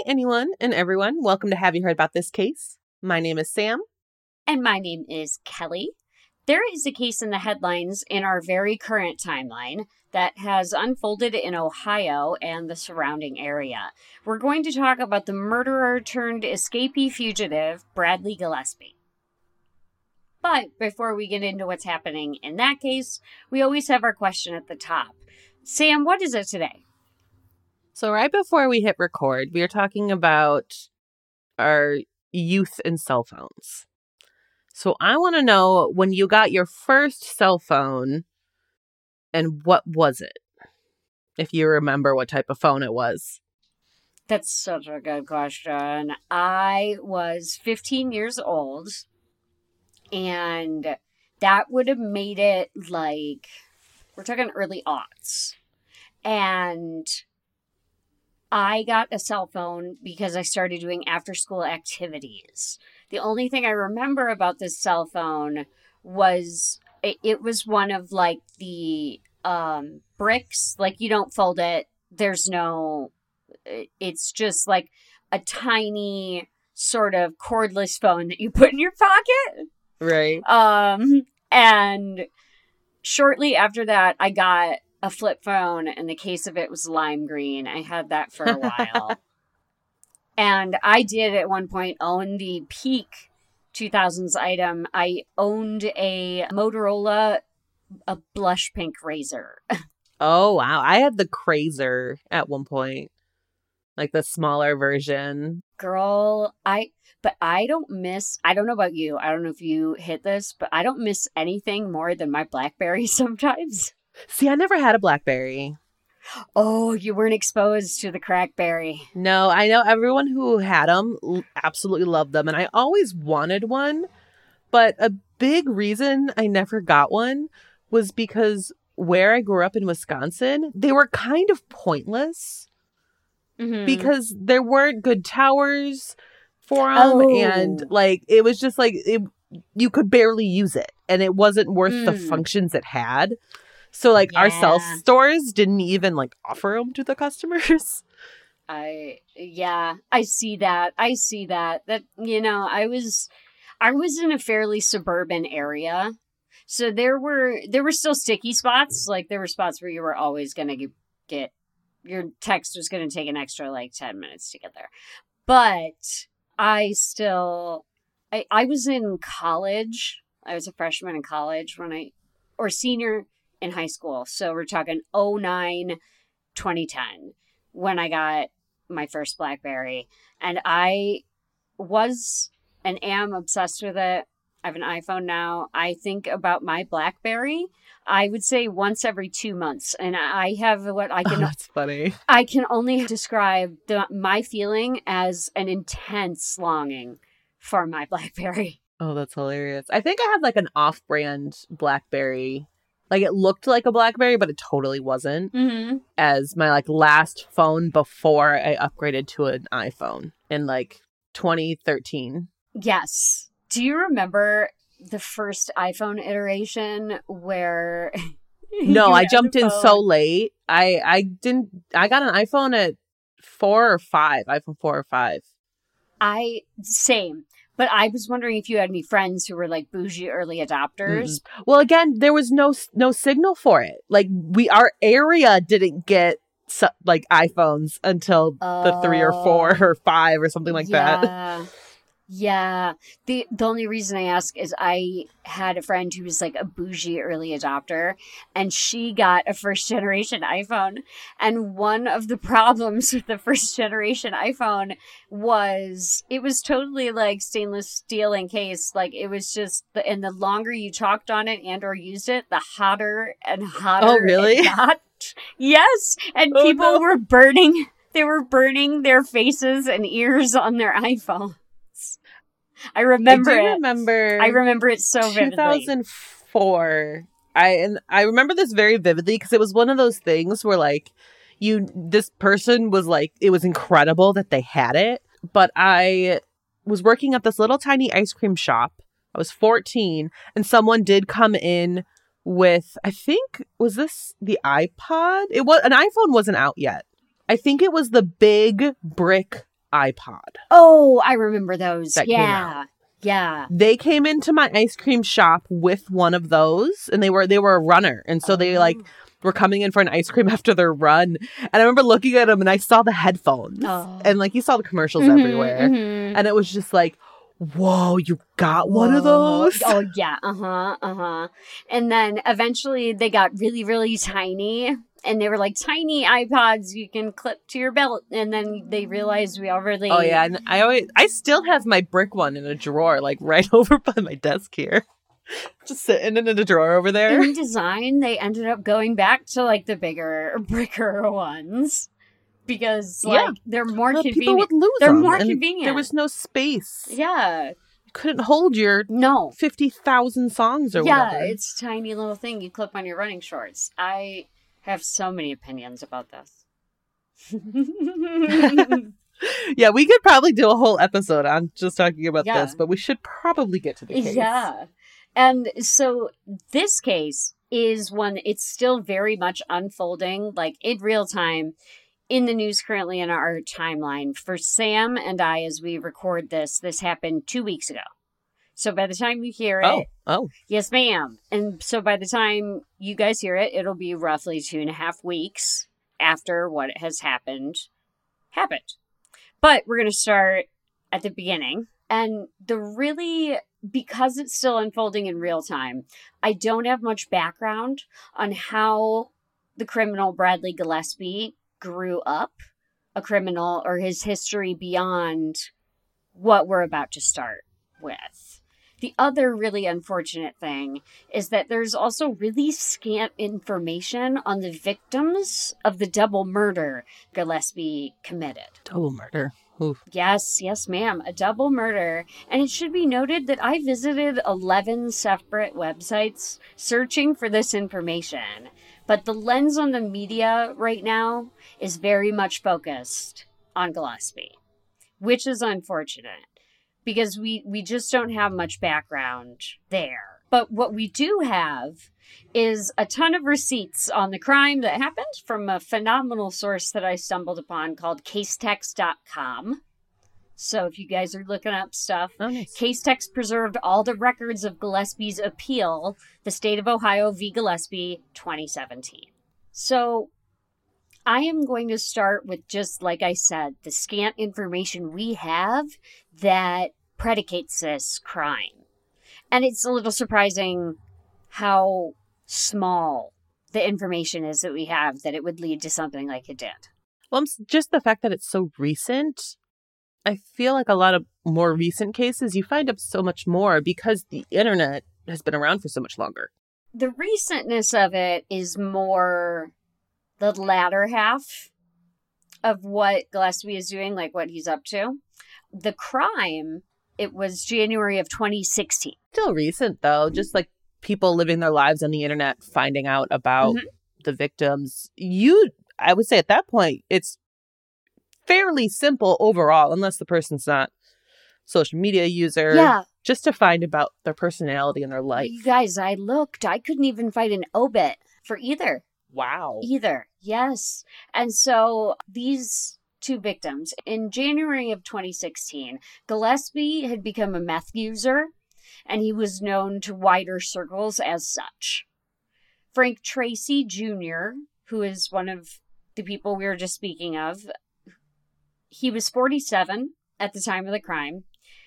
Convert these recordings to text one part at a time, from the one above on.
Hi, anyone and everyone. Welcome to Have You Heard About This Case? My name is Sam. And my name is Kelly. There is a case in the headlines in our very current timeline that has unfolded in Ohio and the surrounding area. We're going to talk about the murderer turned escapee fugitive, Bradley Gillespie. But before we get into what's happening in that case, we always have our question at the top. Sam, what is it today? So, right before we hit record, we are talking about our youth and cell phones. So, I want to know when you got your first cell phone and what was it? If you remember what type of phone it was. That's such a good question. I was 15 years old, and that would have made it like we're talking early aughts. And I got a cell phone because I started doing after school activities. The only thing I remember about this cell phone was it, it was one of like the um bricks like you don't fold it there's no it's just like a tiny sort of cordless phone that you put in your pocket Right. um and shortly after that i got a flip phone and the case of it was lime green. I had that for a while. And i did at one point own the peak 2000s item. I owned a motorola a blush pink RAZR. Oh, wow. I had the Crazer at one point, like the smaller version. girl i but i don't miss i don't know about you. I don't know if you hit this but i don't miss anything more than my blackberry sometimes See, I never had a Blackberry. oh you weren't exposed to the crackberry No, I know everyone who had them absolutely loved them, and I always wanted one. But a big reason I never got one was because where I grew up in Wisconsin, they were kind of pointless Mhm. because there weren't good towers for them, Oh. and like it was just like it, you could barely use it, and it wasn't worth the Mm. functions it had. So like our cell stores didn't even like offer them to the customers. I yeah, I see that. I see that. That you know, I was I was in a fairly suburban area. So there were there were still sticky spots, like there were spots where you were always going to get your text was going to take an extra like 10 minutes to get there. But I still I I was in college. I was a freshman in college when I or senior in high school. So we're talking 09 2010 when I got my first Blackberry. And I was and am obsessed with it. I have an iPhone now. I think about my Blackberry. I would say once every two months, and I have what I Oh, can that's funny. I can only describe the, my feeling as an intense longing for my Blackberry. Oh, that's hilarious. I think I had like an off brand Blackberry. Like it looked like a Blackberry, but it totally wasn't. Mm-hmm. As my like last phone before I upgraded to an iPhone in like 2013. Yes. Do you remember the first iPhone iteration where? No, I jumped in so late. I I didn't I got an iPhone at 4 or 5, iPhone 4 or 5. I same, but I was wondering if you had any friends who were like bougie early adopters. Well, again, there was no no signal for it. Like we our area didn't get like iPhones until the 3 or 4 Oh. or 5 or something like that. Yeah. The the only reason I ask is I had a friend who was like a bougie early adopter and she got a first generation iPhone. And one of the problems with the first generation iPhone was it was totally like stainless steel in case Like it was just the and the longer you chalked on it and or used it, the hotter and hotter Oh, really? got. Yes. And Oh, people no. were burning they were burning their faces and ears on their iPhones. I remember I remember. I remember it so vividly. 2004. I and I remember this very vividly because it was one of those things where like you this person was like it was incredible that they had it, but I was working at this little tiny ice cream shop. I was 14 and someone did come in with I think was this the iPod? It was an iPhone wasn't out yet. I think it was the big brick iPod. Oh, I remember those. Yeah. Yeah. They came into my ice cream shop with one of those and they were they were a runner. And so they like Oh. were coming in for an ice cream after their run. And I remember looking at them and I saw the headphones. Oh. And like you saw the commercials Mhm, everywhere. mhm. And it was just like, whoa, you got one of those? Oh yeah, uh huh, uh huh. And then eventually they got really, really tiny, and they were like tiny iPods you can clip to your belt. And then they realized we already. Oh yeah, and I always I still have my brick one in a drawer, like right over by my desk here. Just sitting in a drawer over there. In design, they ended up going back to like the bigger, bricker ones because like Yeah. they're more Well, people convenient. would lose They're them, more convenient. There was no space. Yeah. You couldn't hold your No. fifty thousand songs or yeah, whatever. it's a tiny little thing you clip on your running shorts. I have so many opinions about this. yeah, we could probably do a whole episode on just talking about Yeah. this, but we should probably get to the case. Yeah. And so this case is one it's still very much unfolding like in real time in the news currently in our timeline for Sam and I as we record this this happened 2 weeks ago. So by the time you hear oh, it Oh, oh, Yes, ma'am. And so by the time you guys hear it, it'll be roughly two and a half weeks after what has happened happened. But we're going to start at the beginning. And the really, because it's still unfolding in real time, I don't have much background on how the criminal Bradley Gillespie grew up a criminal or his history beyond what we're about to start with. The other really unfortunate thing is that there's also really scant information on the victims of the double murder Gillespie committed. double murder. Oof. Yes, yes, ma'am, a double murder. And it should be noted that I visited 11 separate websites searching for this information. But the lens on the media right now is very much focused on Gillespie, which is unfortunate because we, we just don't have much background there. But what we do have is a ton of receipts on the crime that happened from a phenomenal source that I stumbled upon called casetext.com. So if you guys are looking up stuff, Oh, nice. Casetext preserved all the records of Gillespie's appeal, the state of Ohio v. Gillespie 2017. So I am going to start with just like I said, the scant information we have that predicates this crime. And it's a little surprising how small the information is that we have that it would lead to something like it did. Well, just the fact that it's so recent. I feel like a lot of more recent cases, you find up so much more because the internet has been around for so much longer. The recentness of it is more the latter half of what Gillespie is doing, like what he's up to. The crime, it was January of 2016. Still recent though, just like people living their lives on the internet, finding out about Mhm. the victims. You, I would say at that point, it's fairly simple overall, unless the person's not social media user. Yeah, Just to find about their personality and their life. you guys, I looked. I couldn't even find an obit for either. Wow. Either. Yes. And so these two victims, in January of 2016, Gillespie had become a meth user and he was known to wider circles as such. Frank Tracy Jr., who is one of the people we were just speaking of, he was 47 at the time of the crime,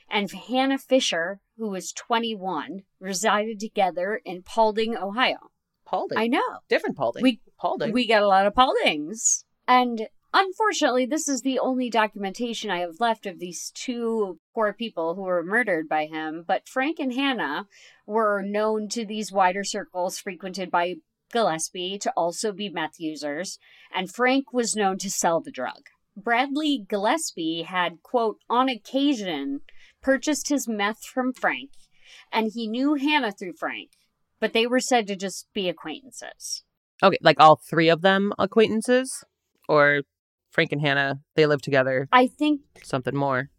and Hannah Fisher, who was 21, resided together in Paulding, Ohio. Paulding. I know. Different Paulding. We- Paulding. We got a lot of Pauldings. And unfortunately, this is the only documentation I have left of these two poor people who were murdered by him. But Frank and Hannah were known to these wider circles frequented by Gillespie to also be meth users, and Frank was known to sell the drug. Bradley Gillespie had, quote, on occasion purchased his meth from Frank, and he knew Hannah through Frank, but they were said to just be acquaintances. Okay, like all three of them acquaintances, or Frank and Hannah they live together. I think Something more.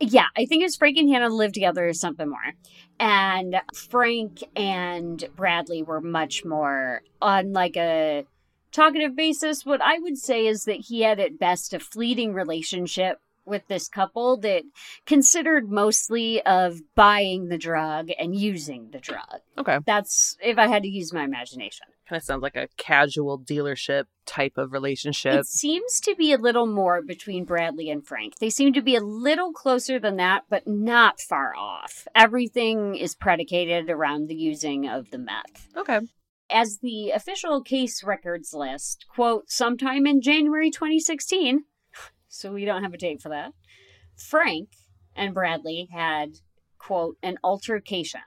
yeah, I think it's Frank and Hannah live together or something more. And Frank and Bradley were much more on like a talkative basis. What I would say is that he had at best a fleeting relationship with this couple that considered mostly of buying the drug and using the drug. Okay. That's if I had to use my imagination. Kind of sounds like a casual dealership type of relationship. It seems to be a little more between Bradley and Frank. They seem to be a little closer than that, but not far off. Everything is predicated around the using of the meth. okay. As the official case records list, quote, sometime in January 2016, so we don't have a date for that, Frank and Bradley had, quote, an altercation.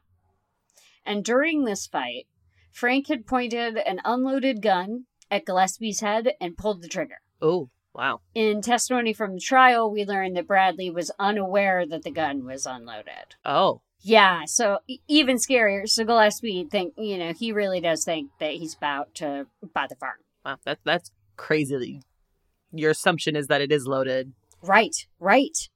And during this fight, Frank had pointed an unloaded gun at Gillespie's head and pulled the trigger. Oh, wow. In testimony from the trial, we learned that Bradley was unaware that the gun was unloaded. Oh, Yeah, so even scarier. So Gillespie think, you know, he really does think that he's about to buy the farm. wow. That, that's crazy. Your assumption is that it is loaded, Right, right.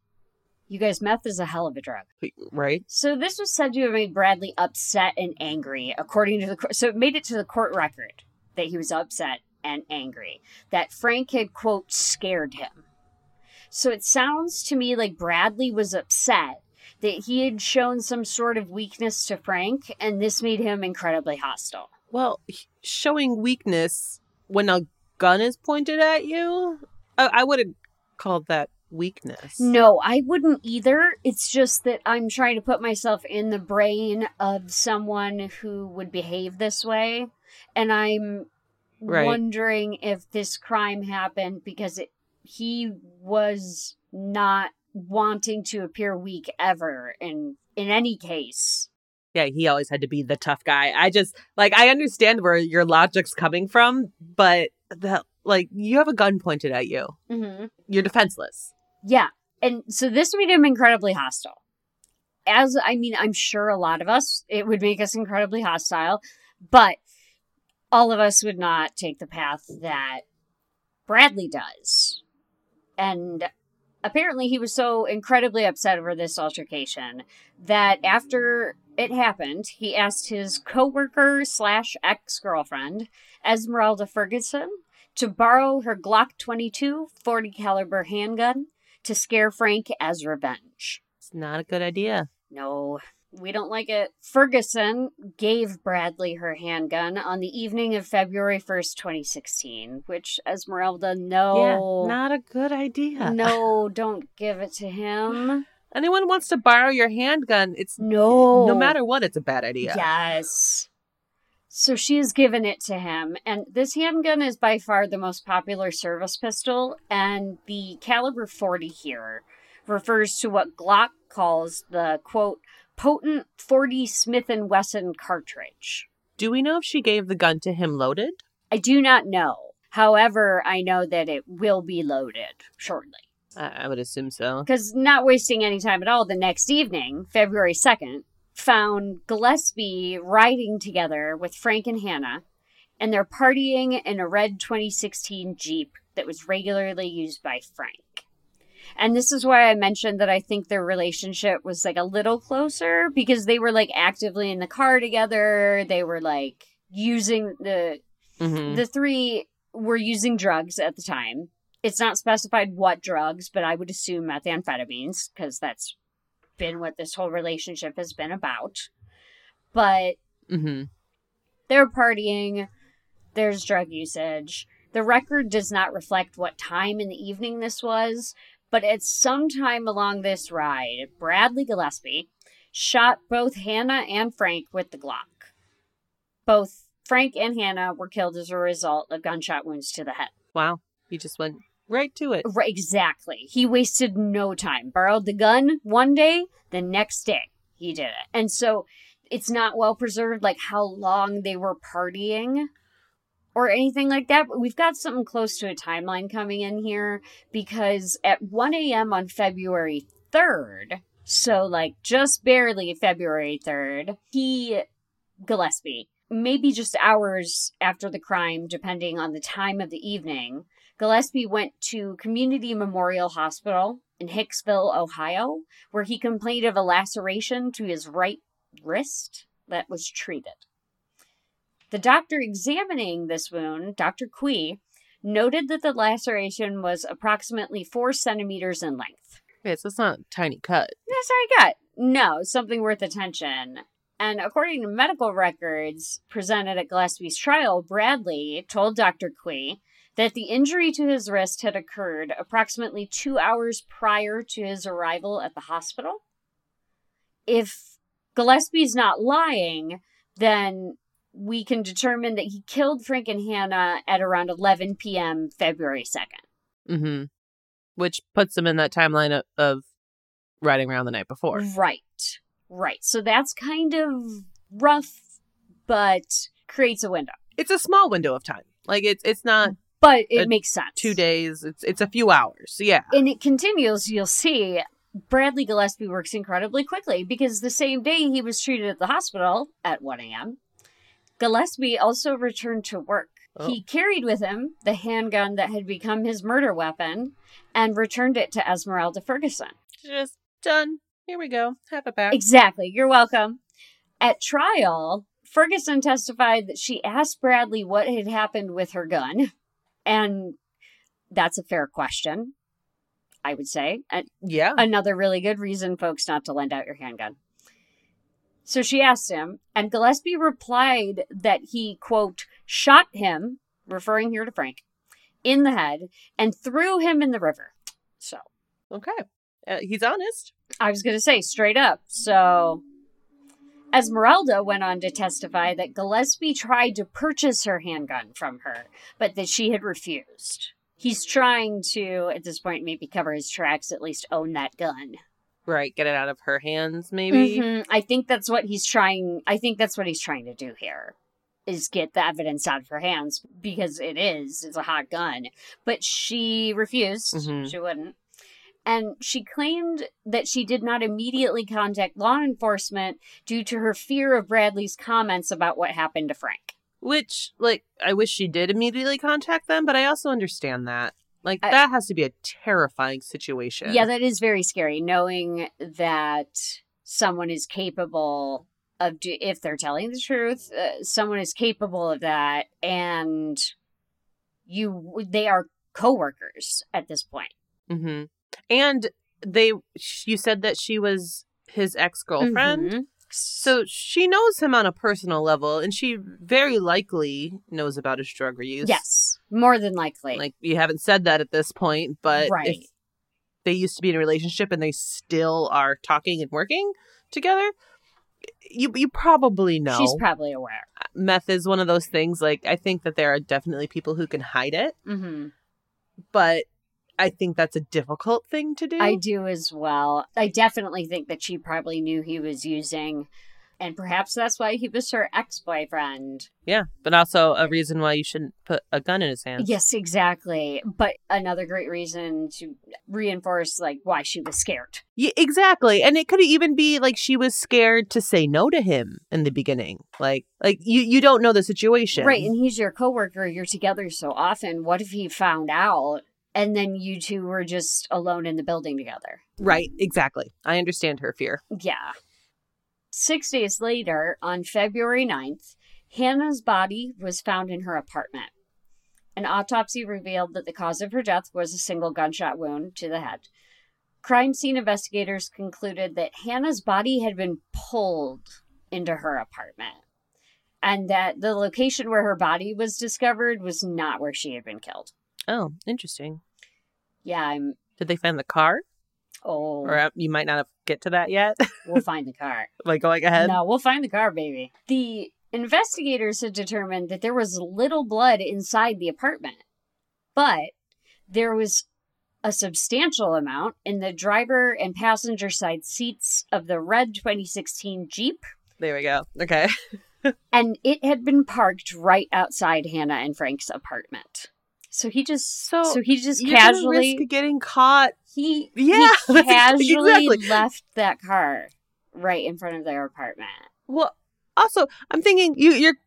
You guys, meth is a hell of a drug. right? So this was said to have made Bradley upset and angry, according to the court. So it made it to the court record that he was upset and angry. That Frank had quote scared him. So it sounds to me like Bradley was upset that he had shown some sort of weakness to Frank, and this made him incredibly hostile. Well, showing weakness when a gun is pointed at you, I, I wouldn't call that weakness. No, I wouldn't either. It's just that I'm trying to put myself in the brain of someone who would behave this way. And I'm Right. wondering if this crime happened because it, he was not wanting to appear weak ever in in any case. Yeah, he always had to be the tough guy. I just like I understand where your logic's coming from, but the like you have a gun pointed at you. Mm-hmm. You're defenseless. Yeah. And so this made him incredibly hostile. As I mean, I'm sure a lot of us, it would make us incredibly hostile, but all of us would not take the path that Bradley does. And apparently, he was so incredibly upset over this altercation that after it happened, he asked his coworker slash ex girlfriend, Esmeralda Ferguson, to borrow her Glock 22 40 caliber handgun to scare Frank as revenge. It's not a good idea. No, we don't like it. Ferguson gave Bradley her handgun on the evening of February 1st, 2016, which Esmeralda, no. Yeah, not a good idea. no, don't give it to him. Anyone wants to borrow your handgun, it's No. no matter what, it's a bad idea. Yes. So she has given it to him, and this handgun is by far the most popular service pistol, and the caliber 40 here refers to what Glock calls the quote potent 40 Smith and Wesson cartridge. Do we know if she gave the gun to him loaded? I do not know. However, I know that it will be loaded shortly. I, I would assume so. Because not wasting any time at all, the next evening, February 2nd, found Gillespie riding together with Frank and Hannah, and they're partying in a red 2016 Jeep that was regularly used by Frank. And this is why I mentioned that I think their relationship was like a little closer because they were like actively in the car together. They were like using the hmm the three were using drugs at the time. It's not specified what drugs, but I would assume methamphetamines because that's been what this whole relationship has been about. But mm-hmm. they're partying, there's drug usage. The record does not reflect what time in the evening this was, but at some time along this ride, Bradley Gillespie shot both Hannah and Frank with the Glock. Both Frank and Hannah were killed as a result of gunshot wounds to the head. Wow. He just went right to it. Right, exactly. He wasted no time. Borrowed the gun one day, the next day he did it. And so it's not well preserved, like how long they were partying or anything like that. But we've got something close to a timeline coming in here because at 1 a.m. on February 3rd, so like just barely February 3rd, he, Gillespie, maybe just hours after the crime, depending on the time of the evening, Gillespie went to Community Memorial Hospital in Hicksville, Ohio, where he complained of a laceration to his right wrist that was treated. The doctor examining this wound, Dr. Quee, noted that the laceration was approximately four centimeters in length. Okay, so it's not a tiny cut. That's all I got. No, something worth attention. And according to medical records presented at Gillespie's trial, Bradley told Dr. Quee that the injury to his wrist had occurred approximately two hours prior to his arrival at the hospital. If Gillespie's not lying, then we can determine that he killed Frank and Hannah at around 11 p.m. February 2nd. Mm-hmm. Which puts him in that timeline of, of riding around the night before. Right. Right. So that's kind of rough, but creates a window. It's a small window of time. Like it's it's not But it Uh, makes sense. two days. It's it's a few hours. Yeah. And it continues, you'll see. Bradley Gillespie works incredibly quickly because the same day he was treated at the hospital at 1 a.m., Gillespie also returned to work. Oh. He carried with him the handgun that had become his murder weapon and returned it to Esmeralda Ferguson. Just done. Here we go. Have it back. Exactly. You're welcome. At trial, Ferguson testified that she asked Bradley what had happened with her gun. And that's a fair question, I would say. And Yeah. another really good reason, folks, not to lend out your handgun. So she asked him, and Gillespie replied that he, quote, shot him, referring here to Frank, in the head and threw him in the river. So Okay. Uh, he's honest. I was going to say straight up. So Esmeralda went on to testify that Gillespie tried to purchase her handgun from her, but that she had refused. He's trying to, at this point, maybe cover his tracks, at least own that gun. Right. Get it out of her hands, maybe. Mhm. I think that's what he's trying. I think that's what he's trying to do here, is get the evidence out of her hands because it is. It's a hot gun, but she refused. Mhm. She wouldn't, and she claimed that she did not immediately contact law enforcement due to her fear of Bradley's comments about what happened to Frank. Which, like, I wish she did immediately contact them, but I also understand that. Like, I- that has to be a terrifying situation. Yeah, that is very scary. Knowing that someone is capable of, do- if they're telling the truth, uh, someone is capable of that, and you, they are coworkers at this point. hmm And they, you said that she was his ex girlfriend. Mhm. So she knows him on a personal level, and she very likely knows about his drug use. yes, more than likely. Like, you haven't said that at this point, but Right. if they used to be in a relationship and they still are talking and working together, you you probably know. She's probably aware. Meth is one of those things. Like, I think that there are definitely people who can hide it, hmm but I think that's a difficult thing to do. I do as well. I definitely think that she probably knew he was using, and perhaps that's why he was her ex boyfriend. yeah, but also a reason why you shouldn't put a gun in his hands. Yes, exactly. But another great reason to reinforce like why she was scared. Yeah, exactly. And it could even be like she was scared to say no to him in the beginning. Like like you you don't know the situation. Right, and he's your coworker, you're together so often. What if he found out and then you two were just alone in the building together? Right, exactly. I understand her fear. Yeah. 6 days later, on February 9th, Hannah's body was found in her apartment. An autopsy revealed that the cause of her death was a single gunshot wound to the head. Crime scene investigators concluded that Hannah's body had been pulled into her apartment and that the location where her body was discovered was not where she had been killed. Oh, interesting. Yeah, I'm. Did they find the car? Oh, Or uh, you might not have get to that yet. we'll find the car. like going ahead. No, we'll find the car, baby. The investigators had determined that there was little blood inside the apartment, but there was a substantial amount in the driver and passenger side seats of the red 2016 Jeep, There we go. Okay. and it had been parked right outside Hannah and Frank's apartment. So he just So, so he just casually risk getting caught. he Yeah, he casually exactly. left that car right in front of their apartment. Well, also, I'm thinking you you're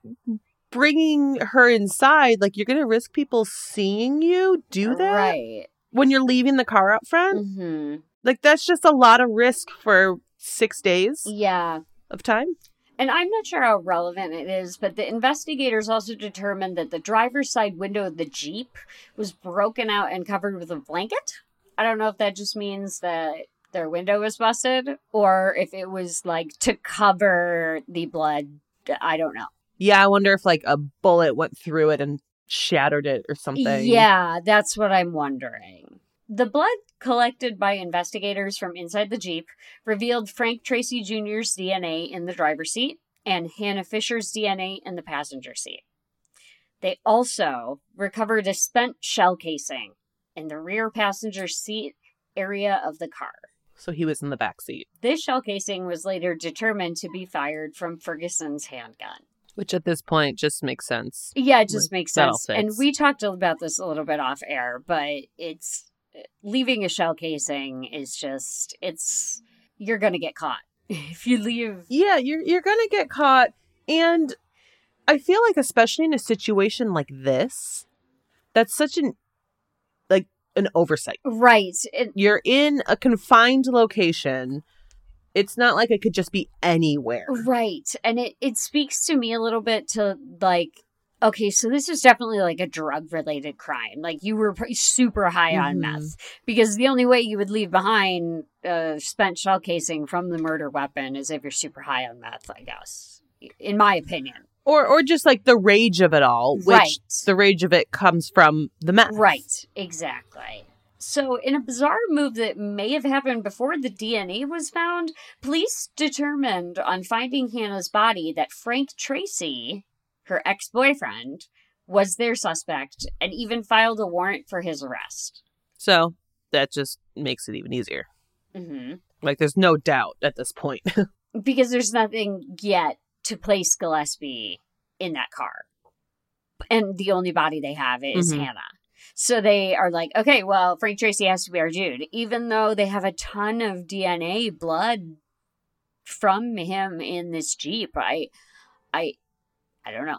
bringing her inside. Like you're gonna risk people seeing you do that Right. when you're leaving the car out front. hmm Like that's just a lot of risk for six days Yeah. of time. And I'm not sure how relevant it is, but the investigators also determined that the driver's side window of the Jeep was broken out and covered with a blanket. I don't know if that just means that their window was busted or if it was like to cover the blood. I don't know. Yeah, I wonder if like a bullet went through it and shattered it or something. Yeah, that's what I'm wondering. The blood collected by investigators from inside the Jeep revealed Frank Tracy Jr.'s DNA in the driver's seat and Hannah Fisher's DNA in the passenger seat. They also recovered a spent shell casing in the rear passenger seat area of the car. So he was in the back seat. This shell casing was later determined to be fired from Ferguson's handgun. Which at this point just makes sense. Yeah, it just makes sense. And we talked about this a little bit off air, but it's leaving a shell casing is just it's you're going to get caught. If you leave Yeah, you're you're gonna get caught. And I feel like especially in a situation like this, that's such an like an oversight. right, it, You're in a confined location. It's not like it could just be anywhere. right. And it it speaks to me a little bit to like okay, so this is definitely like a drug related crime. Like you were super high on Mhm. meth because the only way you would leave behind a spent shell casing from the murder weapon is if you're super high on meth, I guess. In my opinion. Or or just like the rage of it all, which Right. the rage of it comes from the meth. Right, exactly. So, in a bizarre move that may have happened before the DNA was found, police determined on finding Hannah's body that Frank Tracy, her ex boyfriend, was their suspect and even filed a warrant for his arrest. So that just makes it even easier. hmm Like there's no doubt at this point. Because there's nothing yet to place Gillespie in that car. And the only body they have is Mhm. Hannah. So they are like, okay, well, Frank Tracy has to be our dude, even though they have a ton of DNA blood from him in this Jeep. I, I, I don't know.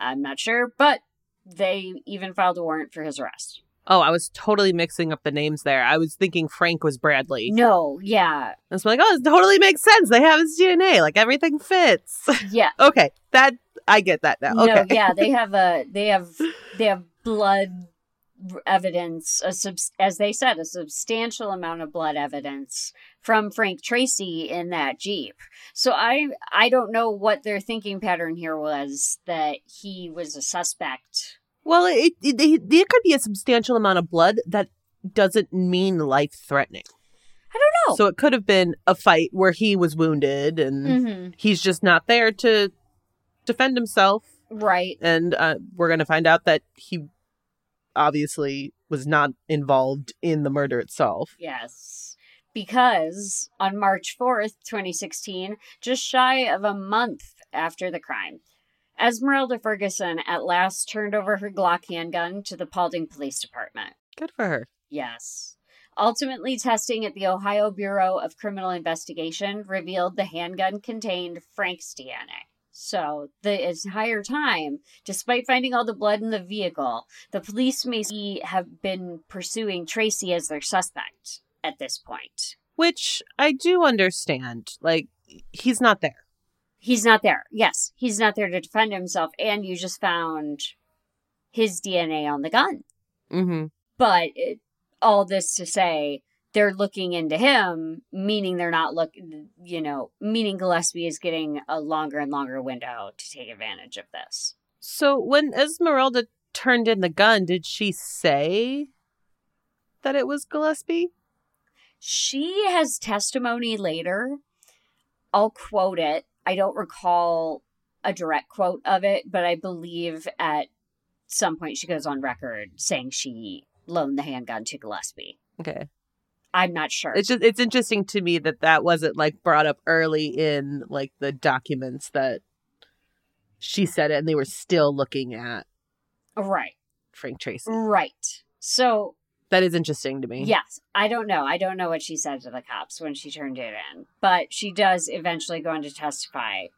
I'm not sure, but they even filed a warrant for his arrest. oh, I was totally mixing up the names there. I was thinking Frank was Bradley. No, yeah, I was like, oh, it totally makes sense. They have his DNA. Like everything fits. yeah. okay, that I get that now. Okay. No, yeah, they have a they have they have blood evidence, a subs- as they said, a substantial amount of blood evidence from Frank Tracy in that Jeep. So I I don't know what their thinking pattern here was that he was a suspect. Well, it, it, it there could be a substantial amount of blood that doesn't mean life threatening. I don't know. So it could have been a fight where he was wounded and hmm he's just not there to defend himself. Right. And uh, we're going to find out that he obviously was not involved in the murder itself. Yes. Because on March 4th, 2016, just shy of a month after the crime, Esmeralda Ferguson at last turned over her Glock handgun to the Paulding Police Department. Good for her. Yes. Ultimately, testing at the Ohio Bureau of Criminal Investigation revealed the handgun contained Frank's DNA. So, the entire time, despite finding all the blood in the vehicle, the police may see- have been pursuing Tracy as their suspect at this point. Which I do understand. Like, he's not there. He's not there. Yes, he's not there to defend himself, and you just found his DNA on the gun. Mm-hmm. but it, all this to say they're looking into him meaning they're not look you know meaning gillespie is getting a longer and longer window to take advantage of this So when Esmeralda turned in the gun, did she say that it was Gillespie? She has testimony later. I'll quote it. I don't recall a direct quote of it but i believe at some point she goes on record saying she loaned the handgun to gillespie. Okay. i'm not sure. It's just it's interesting to me that that wasn't like brought up early in like the documents that she said it and they were still looking at right. Frank Tracy. right. So That is interesting to me. Yes. I don't know. I don't know what she said to the cops when she turned it in, but she does eventually go on to testify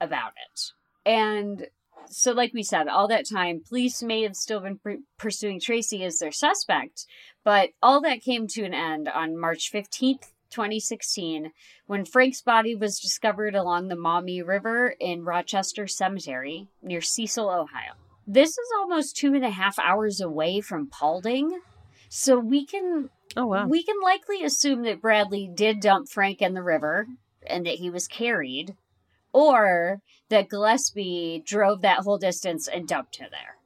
about it. And so, like we said, all that time, police may have still been pr- pursuing Tracy as their suspect, but all that came to an end on March 15th, 2016, when Frank's body was discovered along the Maumee River in Rochester Cemetery near Cecil, Ohio. This is almost two and a half hours away from Paulding. So we can Oh wow. we can likely assume that Bradley did dump Frank in the river and that he was carried, or that Gillespie drove that whole distance and dumped him there.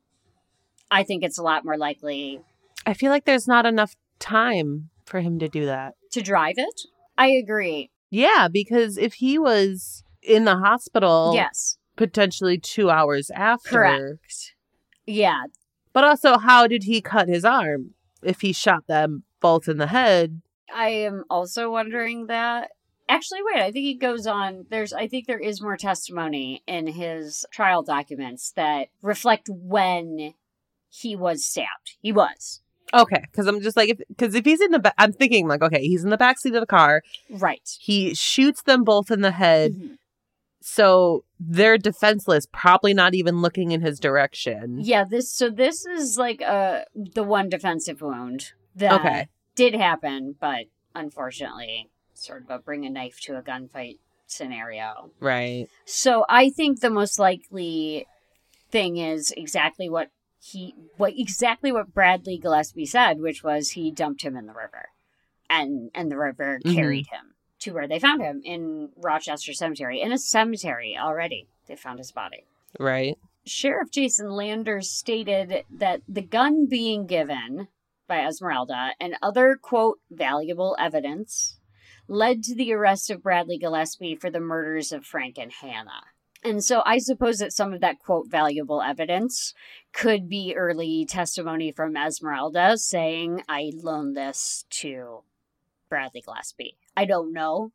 I think it's a lot more likely I feel like there's not enough time for him to do that. to drive it. I agree. Yeah, because if he was in the hospital yes. potentially 2 hours after. Correct. Yeah. But also how did he cut his arm if he shot them both in the head? I am also wondering that. Actually, wait, I think he goes on. There's, I think there is more testimony in his trial documents that reflect when he was stabbed. He was. Okay, cuz I'm just like if cuz if he's in the ba- I'm thinking like okay, he's in the back seat of the car. Right. He shoots them both in the head. Mhm. So they're defenseless, probably not even looking in his direction. Yeah, this so this is like uh the one defensive wound that Okay. did happen, but unfortunately, sort of a bring a knife to a gunfight scenario. Right. So I think the most likely thing is exactly what he what exactly what Bradley Gillespie said, which was he dumped him in the river. And and the river Mhm. carried him to where they found him in Rochester Cemetery. In a cemetery already. They found his body. Right. Sheriff Jason Landers stated that the gun being given by Esmeralda and other, quote, valuable evidence led to the arrest of Bradley Gillespie for the murders of Frank and Hannah. And so I suppose that some of that, quote, valuable evidence could be early testimony from Esmeralda saying, I loaned this to Bradley Gillespie. I don't know,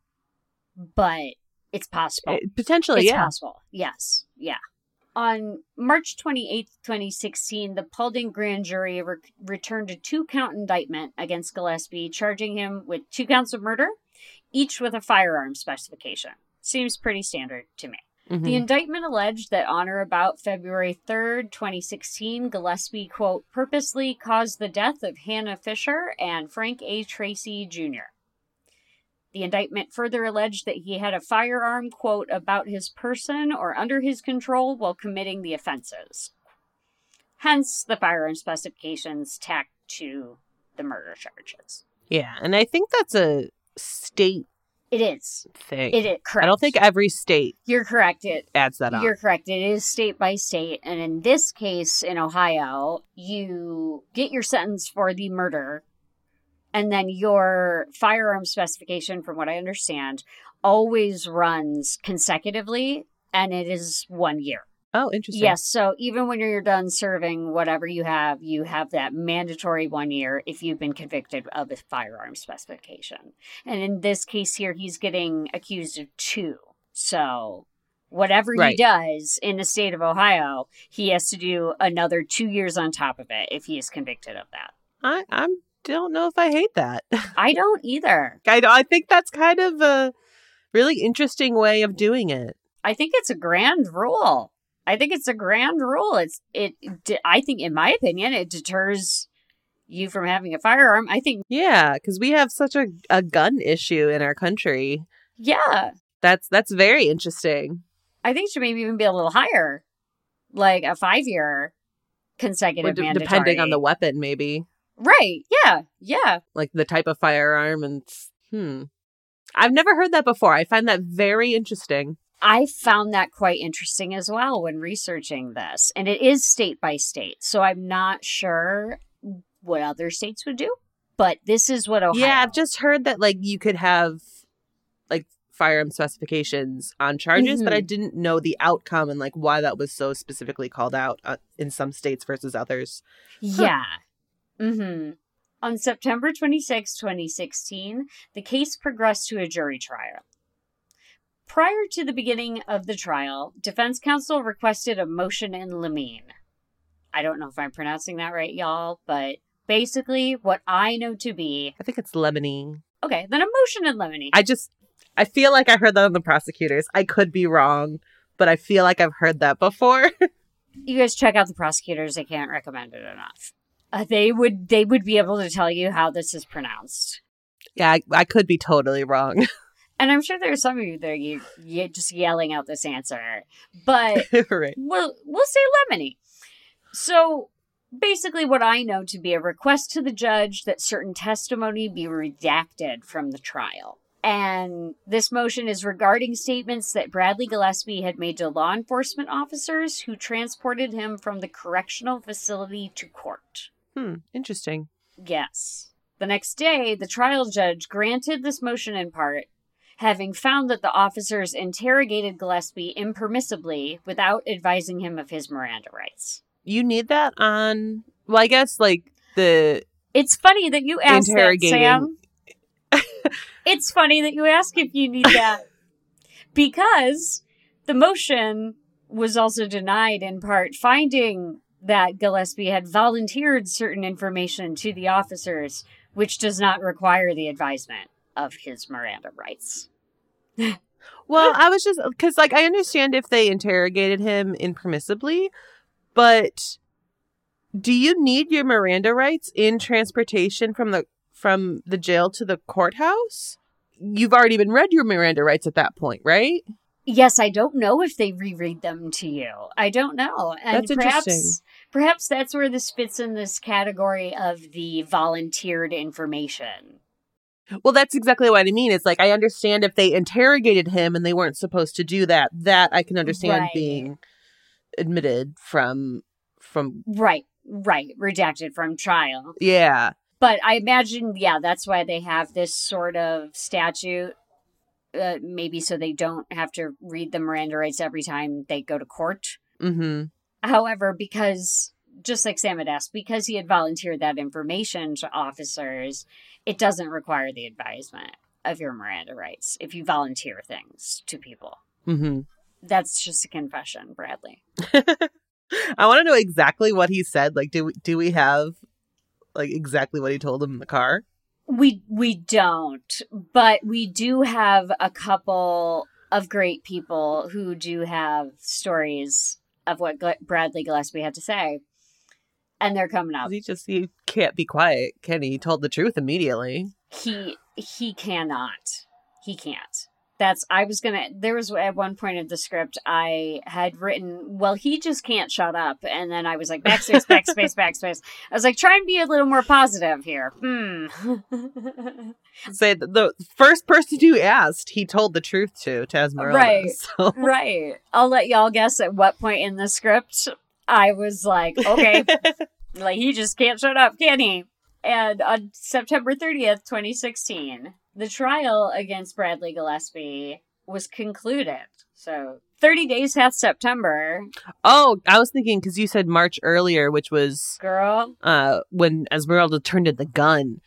but it's possible. Eh, Potentially, It's yeah. possible. Yes. Yeah. On March 28th, 2016, the Paulding grand jury re- returned a two count indictment against Gillespie, charging him with two counts of murder, each with a firearm specification. Seems pretty standard to me. Mhm. The indictment alleged that on or about February 3rd, 2016, Gillespie, quote, purposely caused the death of Hannah Fisher and Frank A. Tracy Jr. The indictment further alleged that he had a firearm, quote, about his person or under his control while committing the offenses. Hence the firearm specifications tacked to the murder charges. Yeah, and I think that's a state It is. thing. It is correct. I don't think every state you're correct. It adds that up. You're correct. It is state by state. And in this case, in Ohio, you get your sentence for the murder. And then your firearm specification, from what I understand, always runs consecutively. And it is one year. Oh, interesting. Yes. So even when you're done serving whatever you have, you have that mandatory one year if you've been convicted of a firearm specification. And in this case here, he's getting accused of two. So whatever he does in the state of Ohio, he has to do another two years on top of it if he is convicted of that. I I don't know if I hate that. I don't either. I I think that's kind of a really interesting way of doing it. I think it's a grand rule. I think it's a grand rule. It's it. I think, in my opinion, it deters you from having a firearm. I think Yeah, because we have such a, a gun issue in our country. Yeah, That's that's very interesting. I think it should maybe even be a little higher, like a five year consecutive d- mandatory. depending on the weapon, maybe right. Yeah, yeah. like the type of firearm and hmm. I've never heard that before. I find that very interesting. I found that quite interesting as well when researching this, and it is state by state, so I'm not sure what other states would do, but this is what Ohio. Yeah, I've just heard that like you could have like firearm specifications on charges, but I didn't know the outcome and like why that was so specifically called out uh, in some states versus others. Yeah. Mm-hmm. On September 26, 2016, the case progressed to a jury trial. Prior to the beginning of the trial, defense counsel requested a motion in limine. I don't know if I'm pronouncing that right, y'all, but basically what I know to be I think it's lemony. okay, then a motion in limine. I just I feel like I heard that on the prosecutors. I could be wrong, but I feel like I've heard that before. you guys check out the prosecutors, I can't recommend it enough. Uh, they would they would be able to tell you how this is pronounced. yeah, I, I could be totally wrong. And I'm sure there's some of you that are you, you just yelling out this answer, but right. we'll we'll say lemony. So basically what I know to be a request to the judge that certain testimony be redacted from the trial. And this motion is regarding statements that Bradley Gillespie had made to law enforcement officers who transported him from the correctional facility to court. Hmm, interesting. Yes. The next day, the trial judge granted this motion in part, having found that the officers interrogated Gillespie impermissibly without advising him of his Miranda rights. You need that on, well, I guess like the It's funny that you asked that, Sam. it's funny that you ask if you need that because the motion was also denied in part, finding that Gillespie had volunteered certain information to the officers, which does not require the advisement of his Miranda rights. Well, I was just because, like, I understand if they interrogated him impermissibly, but do you need your Miranda rights in transportation from the from the jail to the courthouse? You've already been read your Miranda rights at that point, right? Yes, I don't know if they reread them to you. I don't know. And That's perhaps interesting. perhaps that's where this fits in this category of the volunteered information. Well, that's exactly what I mean. It's like I understand if they interrogated him and they weren't supposed to do that. That I can understand Right. being admitted from from Right, right, redacted from trial. yeah. But I imagine, yeah, that's why they have this sort of statute. Uh, maybe so they don't have to read the Miranda rights every time they go to court. Mm-hmm. However, because just like Sam had asked, because he had volunteered that information to officers, it doesn't require the advisement of your Miranda rights if you volunteer things to people. Mm-hmm. That's just a confession, Bradley. I want to know exactly what he said. Like, do we, do we have like exactly what he told him in the car? We we don't, but we do have a couple of great people who do have stories of what Bradley Gillespie had to say, and they're coming up. He just he can't be quiet, can he? He told the truth immediately. He he cannot. He can't. That's I was gonna. There was at one point of the script I had written. Well, he just can't shut up, and then I was like backspace, backspace, backspace. I was like, try and be a little more positive here. Hmm. Say the first person who asked, he told the truth to to Right. So. right. I'll let y'all guess at what point in the script I was like, okay, like he just can't shut up, can he? And on September 30th, 2016, the trial against Bradley Gillespie was concluded. So 30 days hath September, oh, I was thinking because you said March earlier, which was girl. uh when Esmeralda turned in the gun.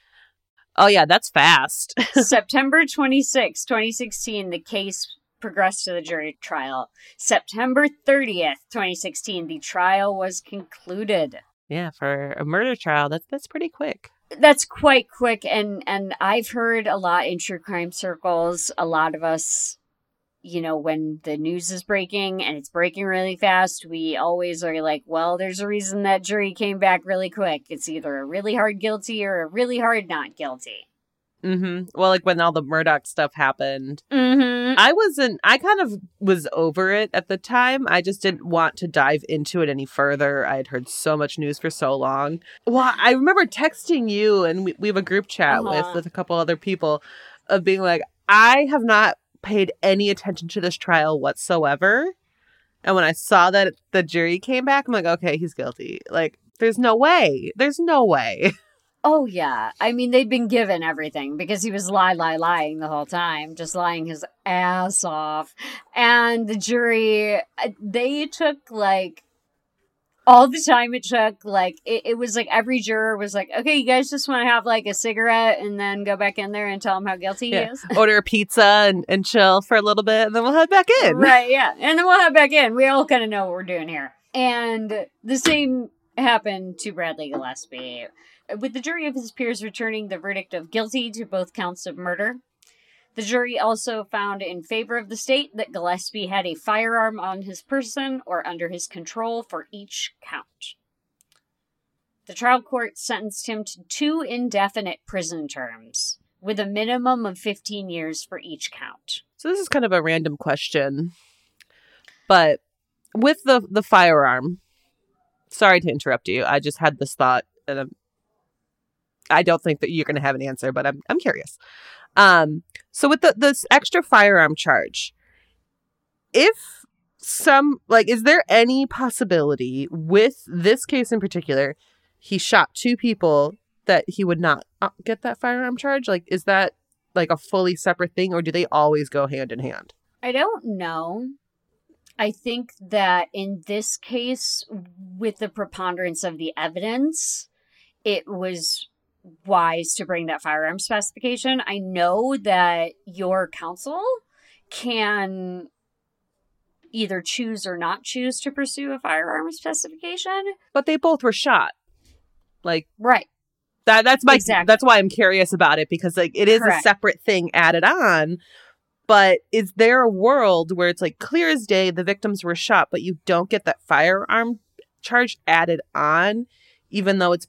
Oh yeah, that's fast. September 26, 2016, the case progressed to the jury trial. September 30th, 2016, the trial was concluded. yeah, for a murder trial, that's that's pretty quick. that's quite quick and and i've heard a lot in true crime circles a lot of us you know when the news is breaking and it's breaking really fast we always are like well there's a reason that jury came back really quick it's either a really hard guilty or a really hard not guilty Mm-hmm. Well, like when all the Murdaugh stuff happened, mm-hmm I wasn't. I kind of was over it at the time. I just didn't want to dive into it any further. I had heard so much news for so long. Well, I remember texting you, and we, we have a group chat with Uh-huh. with a couple other people, of being like, I have not paid any attention to this trial whatsoever. And when I saw that the jury came back, I'm like, okay, he's guilty. Like, there's no way. There's no way. oh yeah. I mean they'd been given everything because he was lie lie lying the whole time just lying his ass off. And the jury uh, they took like all the time it took like it, it was like every juror was like okay you guys just want to have like a cigarette and then go back in there and tell him how guilty Yeah. he is? Order a pizza and, and chill for a little bit, and then we'll head back in. right yeah. And then we'll head back in. We all kind of know what we're doing here. And the same happened to bradley gillespie with the jury of his peers returning the verdict of guilty to both counts of murder the jury also found in favor of the state that Gillespie had a firearm on his person or under his control for each count. The trial court sentenced him to two indefinite prison terms, with a minimum of 15 years for each count. So this is kind of a random question, but with the the firearm, Sorry to interrupt you. I just had this thought, and I'm, I don't think that you're going to have an answer, but I'm I'm curious. Um, so with the this extra firearm charge, if some like, is there any possibility with this case in particular, he shot two people that he would not uh, get that firearm charge? Like, is that like a fully separate thing, or do they always go hand in hand? I don't know. I think that in this case, with the preponderance of the evidence, it was wise to bring that firearm specification. I know that your counsel can either choose or not choose to pursue a firearm specification. But they both were shot. Like Right. that that's my Exactly. that's why I'm curious about it because like it is a separate thing added on. But is there a world where it's like clear as day the victims were shot, but you don't get that firearm charge added on, even though it's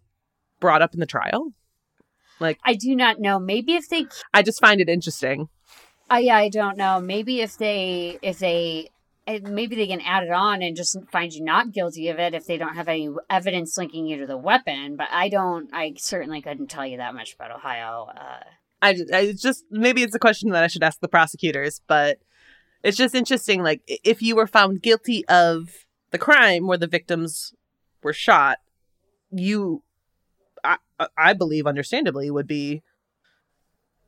brought up in the trial? I do not know. Maybe if they I just find it interesting. I I don't know. Maybe if they if they eh, maybe they can add it on and just find you not guilty of it if they don't have any evidence linking you to the weapon. But I don't. I certainly couldn't tell you that much about Ohio. Uh, I, I it's just maybe it's a question that I should ask the prosecutors, but it's just interesting. Like if you were found guilty of the crime where the victims were shot, you, I, I believe, understandably, would be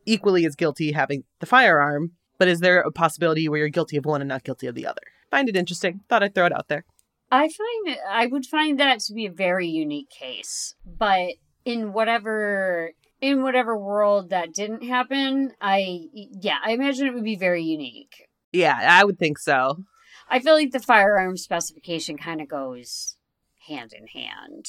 equally as guilty having the firearm. But is there a possibility where you're guilty of one and not guilty of the other? Find it interesting. Thought I'd throw it out there. I find I would find that to be a very unique case. But in whatever in whatever world that didn't happen, I yeah, I imagine it would be very unique. Yeah, I would think so. I feel like the firearm specification kind of goes hand in hand.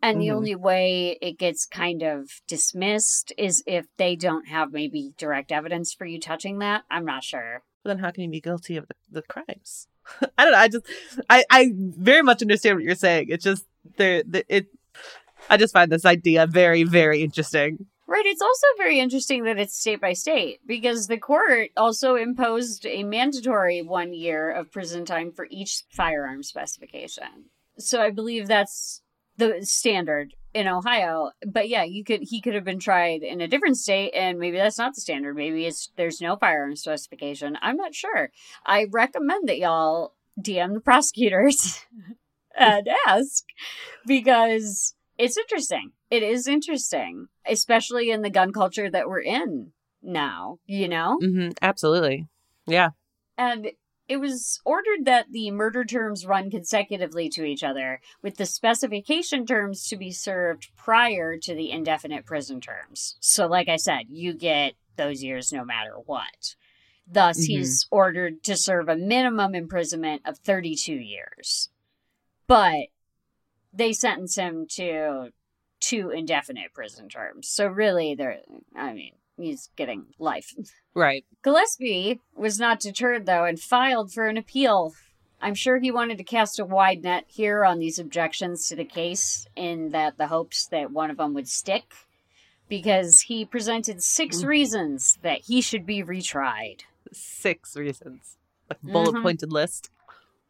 And the Mhm. only way it gets kind of dismissed is if they don't have maybe direct evidence for you touching that. I'm not sure. Then how can you be guilty of the, the crimes? I don't know. I just, I, I very much understand what you're saying. It's just the, the it. I just find this idea very, very interesting. Right. It's also very interesting that it's state by state because the court also imposed a mandatory one year of prison time for each firearm specification. So I believe that's the standard in Ohio. But yeah, you could he could have been tried in a different state and maybe that's not the standard. Maybe it's there's no firearm specification. I'm not sure. I recommend that y'all DM the prosecutors and ask because it's interesting. It is interesting, especially in the gun culture that we're in now, you know? hmm absolutely. Yeah. And it was ordered that the murder terms run consecutively to each other, with the specification terms to be served prior to the indefinite prison terms. So, like I said, you get those years no matter what. Thus, Mhm. he's ordered to serve a minimum imprisonment of 32 years. But they sentence him to two indefinite prison terms. So, really, they're, I mean, he's getting life. Right. Gillespie was not deterred, though, and filed for an appeal. I'm sure he wanted to cast a wide net here on these objections to the case, in that the hopes that one of them would stick, because he presented six Mm. reasons that he should be retried. Six reasons. Like bullet Mhm. pointed list.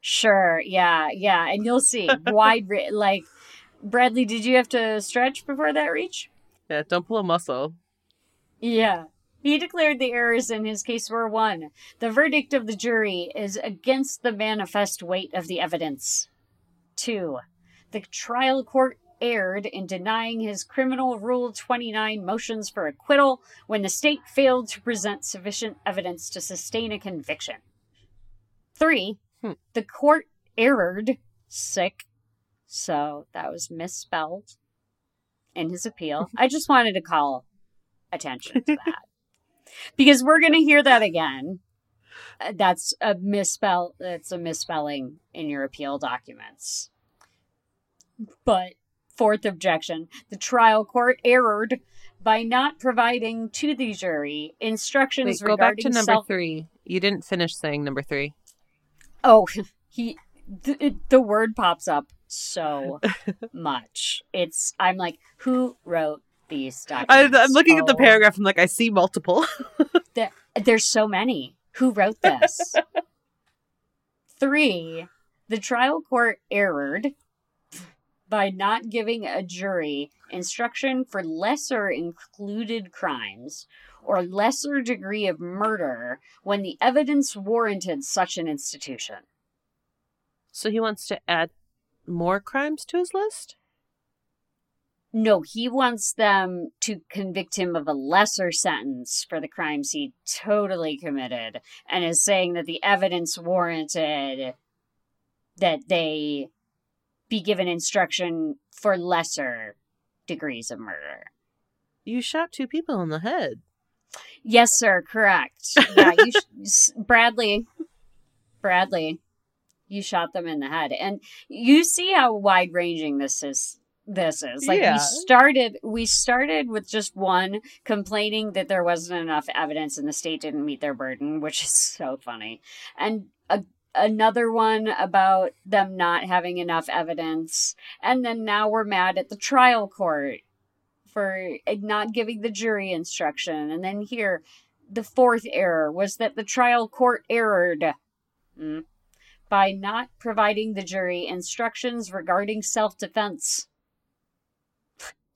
Sure, yeah, yeah, and you'll see wide, re- like Bradley. Did you have to stretch before that reach? Yeah. Don't pull a muscle. Yeah. He declared the errors in his case were one. The verdict of the jury is against the manifest weight of the evidence. Two. The trial court erred in denying his criminal rule 29 motions for acquittal when the state failed to present sufficient evidence to sustain a conviction. Three. Hmm. The court erred sick. So that was misspelled in his appeal. I just wanted to call attention to that because we're going to hear that again. Uh, That's a misspell. That's a misspelling in your appeal documents. But fourth objection: the trial court erred by not providing to the jury instructions Wait, go back to number self- three. You didn't finish saying number three. Oh, he th- it- the word pops up so much. It's I'm like, who wrote these I, documents? I'm looking at the Oh, paragraph. I'm like, I see multiple. there- there's so many. Who wrote this? Three, the trial court erred by not giving a jury instruction for lesser included crimes or lesser degree of murder when the evidence warranted such an institution. So he wants to add more crimes to his list? No, he wants them to convict him of a lesser sentence for the crimes he totally committed and is saying that the evidence warranted that they be given instruction for lesser degrees of murder. You shot two people in the head. Yes, sir. Correct. Yeah, you sh- Bradley. Bradley, you shot them in the head, and you see how wide ranging this is. This is like Yeah. we started. We started with just one complaining that there wasn't enough evidence and the state didn't meet their burden, which is so funny, and a, another one about them not having enough evidence, and then now we're mad at the trial court for not giving the jury instruction. And then here, the fourth error was that the trial court erred mm, by not providing the jury instructions regarding self defense.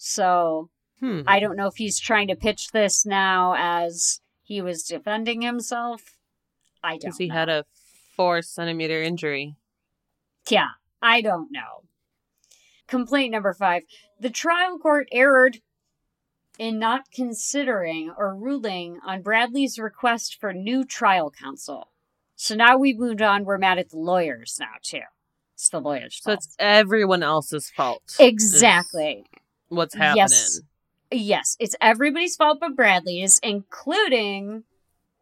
So Hmm. I don't know if he's trying to pitch this now as he was defending himself. I don't Because he know. had a four centimeter injury. Yeah, I don't know. Complaint number five. The trial court erred in not considering or ruling on Bradley's request for new trial counsel. So now we've moved on. We're mad at the lawyers now, too. It's the lawyers' So fault. it's everyone else's fault. exactly. What's happening? Yes. Yes, it's everybody's fault but Bradley's, including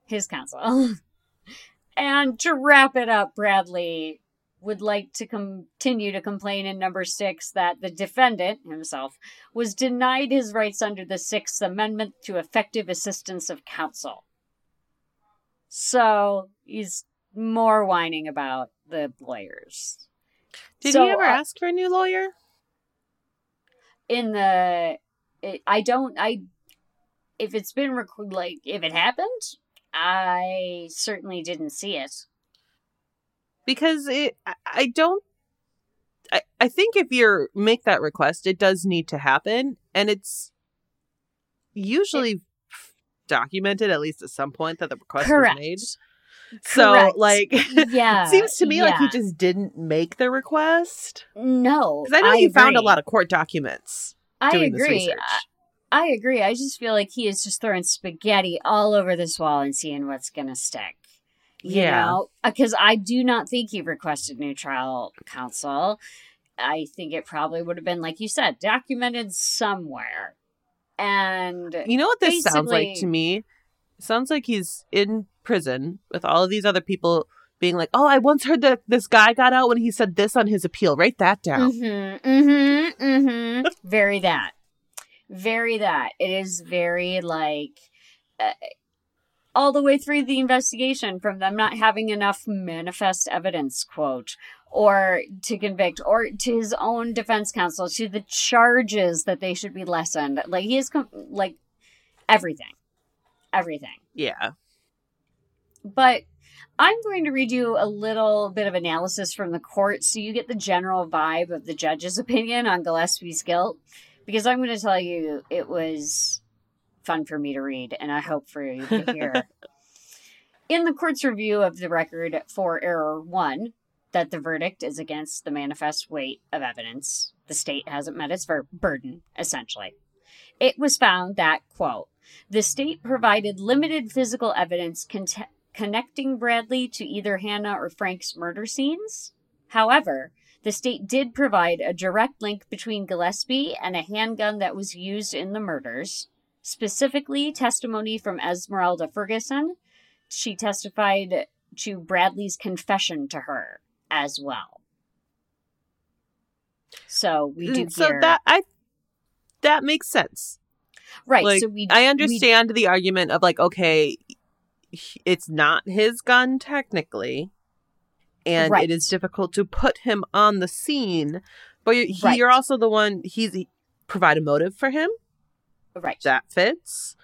his counsel. and to wrap it up, Bradley would like to continue to complain in number six that the defendant himself was denied his rights under the Sixth Amendment to effective assistance of counsel. So he's more whining about the lawyers. Did So, he ever uh, ask for a new lawyer? In the it, i don't i if it's been rec- like if it happened i certainly didn't see it Because it, I- don't. I, I think if you make that request, it does need to happen, and it's usually documented at least at some point that the request correct was made. So, Correct. like, yeah seems to me like he just didn't make the request. no Because I know you found a lot of court documents i doing this agree research. I, I agree i just feel like he is just throwing spaghetti all over this wall and seeing what's gonna stick you Yeah. because uh, i do not think he requested new trial counsel i think it probably would have been like you said documented somewhere and You know what this sounds like to me? Sounds like he's in prison with all of these other people being like, "Oh, I once heard that this guy got out when he said this on his appeal. Write that down." Mm-hmm, mm-hmm, mm-hmm. very that. Very that. It is very like uh, all the way through the investigation from them not having enough manifest evidence, quote, or to convict, or to his own defense counsel, to the charges that they should be lessened. Like he is com- like everything. Everything. Yeah. But I'm going to read you a little bit of analysis from the court so you get the general vibe of the judge's opinion on Gillespie's guilt. Because I'm going to tell you it was fun for me to read, and I hope for you to hear. In the court's review of the record for error one, that the verdict is against the manifest weight of evidence, the state hasn't met its ver- burden, essentially. It was found that, quote, the state provided limited physical evidence cont- connecting Bradley to either Hannah or Frank's murder scenes. However, the state did provide a direct link between Gillespie and a handgun that was used in the murders, specifically testimony from Esmeralda Ferguson. She testified to Bradley's confession to her as well. So we do Mm, so hear that I that makes sense. right. like, so we I we- understand the argument of like, okay, it's not his gun technically, and Right. it is difficult to put him on the scene. But you- he, Right. you're also the one. He's he, provide a motive for him right, that fits.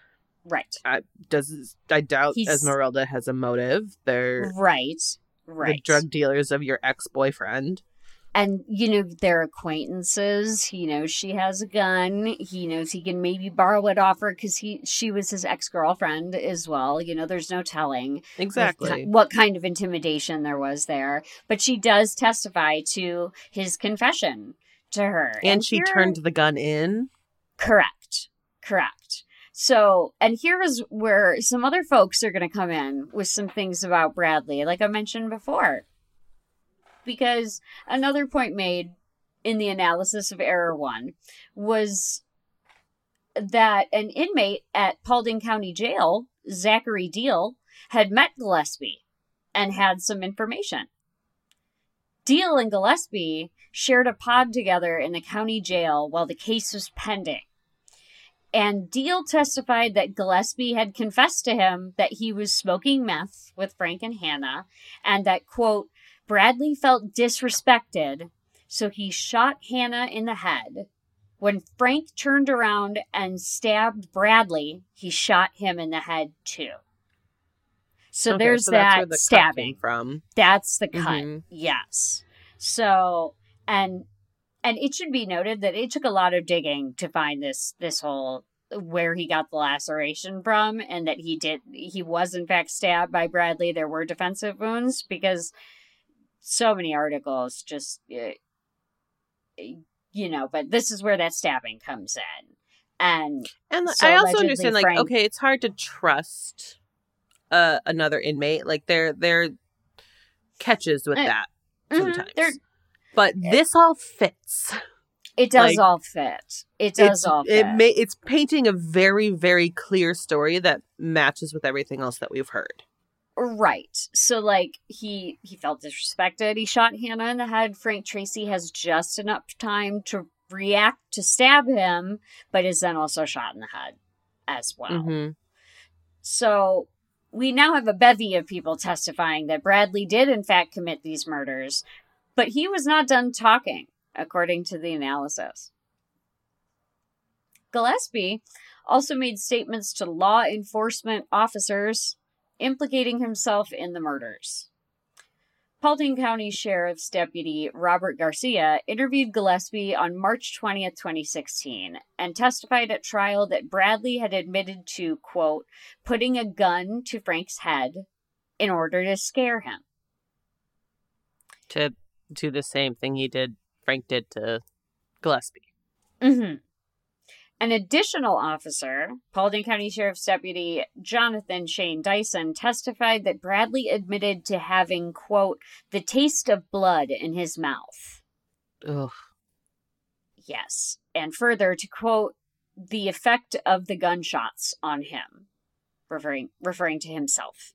right, I, Does I doubt He's- Esmeralda has a motive? They're right, Right. the drug dealers of your ex boyfriend. And you know they're acquaintances. He knows she has a gun. He knows he can maybe borrow it off her because he she was his ex-girlfriend as well. You know there's no telling Exactly. what kind of intimidation there was there. But she does testify to his confession to her. And she here- turned the gun in. correct. Correct. So and here is where some other folks are going to come in with some things about bradley. Like i mentioned before because another point made in the analysis of error one was that an inmate at Paulding County Jail, Zachary Deal, had met Gillespie and had some information. Deal and Gillespie shared a pod together in the county jail while the case was pending. And Deal testified that Gillespie had confessed to him that he was smoking meth with Frank and Hannah, and that, quote, Bradley felt disrespected, so he shot Hannah in the head. When Frank turned around and stabbed Bradley, he shot him in the head too. So Okay, there's so that the stabbing. from. That's the cut. Mhm. Yes. So and and it should be noted that it took a lot of digging to find this this whole where he got the laceration from and that he did he was in fact stabbed by Bradley. There were defensive wounds because so many articles just uh, you know, but this is where that stabbing comes in. And And So I also understand, like, Frank- okay, it's hard to trust uh, another inmate. Like, there, there catches with Uh, that mhm, sometimes. but this all fits. it does Like, all fit. It does all fit. It may, it's painting a very, very clear story that matches with everything else that we've heard. Right. So like he he felt disrespected. He shot Hannah in the head. Frank Tracy has just enough time to react to stab him, but is then also shot in the head as well. hmm So we now have a bevy of people testifying that Bradley did in fact commit these murders, but he was not done talking, according to the analysis. Gillespie also made statements to law enforcement officers implicating himself in the murders. Paulding County Sheriff's Deputy Robert Garcia interviewed Gillespie on March 20th, 2016, and testified at trial that Bradley had admitted to, quote, putting a gun to Frank's head in order to scare him. To do the same thing he did, Frank did to Gillespie. Mm-hmm. An additional officer, Paulding County Sheriff's Deputy Jonathan Shane Dyson, testified that Bradley admitted to having, quote, the taste of blood in his mouth. Ugh. Yes. And further, to quote, the effect of the gunshots on him, referring referring to himself,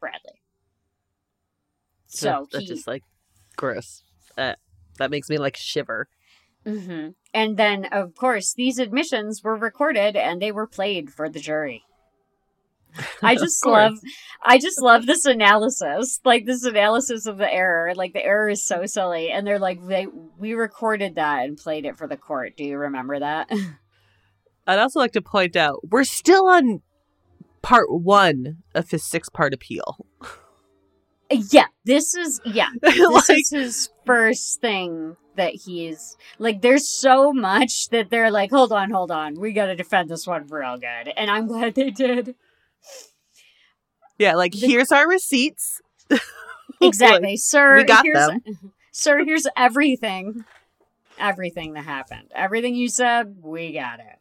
Bradley. So Ugh, that's he, just like gross. Uh, that makes me like shiver. hmm And then, of course, these admissions were recorded and they were played for the jury. I just love, I just love this analysis, like this analysis of the error. Like the error is so silly, and they're like, they we recorded that and played it for the court. Do you remember that? I'd also like to point out we're still on part one of his six part appeal. yeah, this is yeah, this like, is his first thing that he's like. There's so much that they're like, hold on, hold on, we got to defend this one real good, and I'm glad they did. yeah, like the- here's our receipts. Exactly, sir. we got here's, them. Sir, here's everything. Everything that happened. Everything you said, we got it.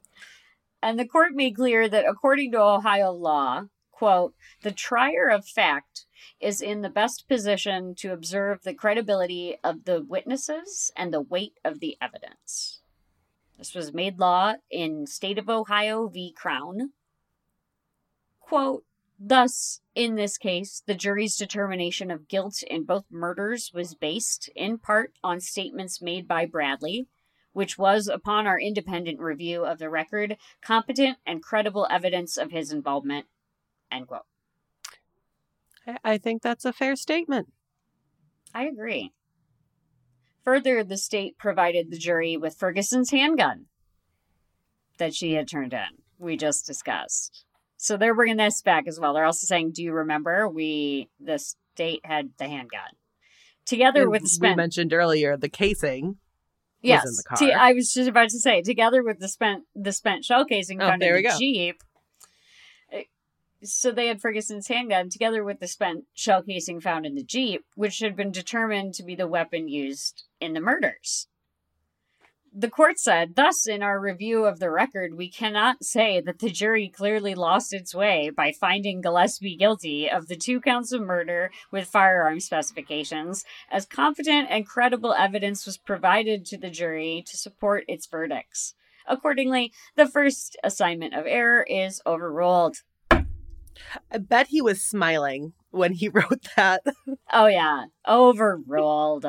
And the court made clear that according to Ohio law, quote, the trier of fact is in the best position to observe the credibility of the witnesses and the weight of the evidence. This was made law in state of Ohio v. Crown. Quote, Thus, in this case, the jury's determination of guilt in both murders was based, in part, on statements made by Bradley, which was, upon our independent review of the record, competent and credible evidence of his involvement. End quote. I- think that's a fair statement. I agree. Further, the state provided the jury with Ferguson's handgun that she had turned in. We just discussed. So they're bringing this back as well. They're also saying, "Do you remember we the state had the handgun?" together And with the spent?" we mentioned earlier the casing. yes, in the car. I was just about to say together with the spent the spent shell casing Oh, found there in we the go. jeep. So they had Ferguson's handgun together with the spent shell casing found in the jeep, which had been determined to be the weapon used in the murders. The court said, thus, in our review of the record, we cannot say that the jury clearly lost its way by finding Gillespie guilty of the two counts of murder with firearm specifications, as competent and credible evidence was provided to the jury to support its verdicts. Accordingly, the first assignment of error is overruled. I bet he was smiling when he wrote that. Oh, yeah, overruled.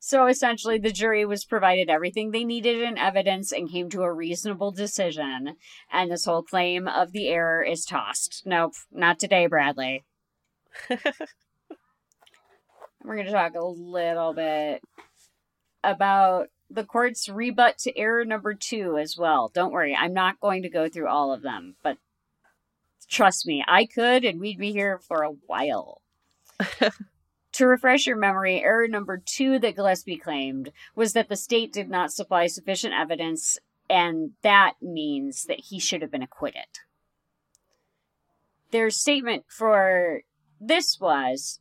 So essentially, the jury was provided everything they needed in evidence and came to a reasonable decision. And this whole claim of the error is tossed. Nope, not today, Bradley. We're going to talk a little bit about the court's rebut to error number two as well. Don't worry, I'm not going to go through all of them, but trust me, I could, and we'd be here for a while. to refresh your memory, error number two that Gillespie claimed was that the state did not supply sufficient evidence, and that means that he should have been acquitted. Their statement for this was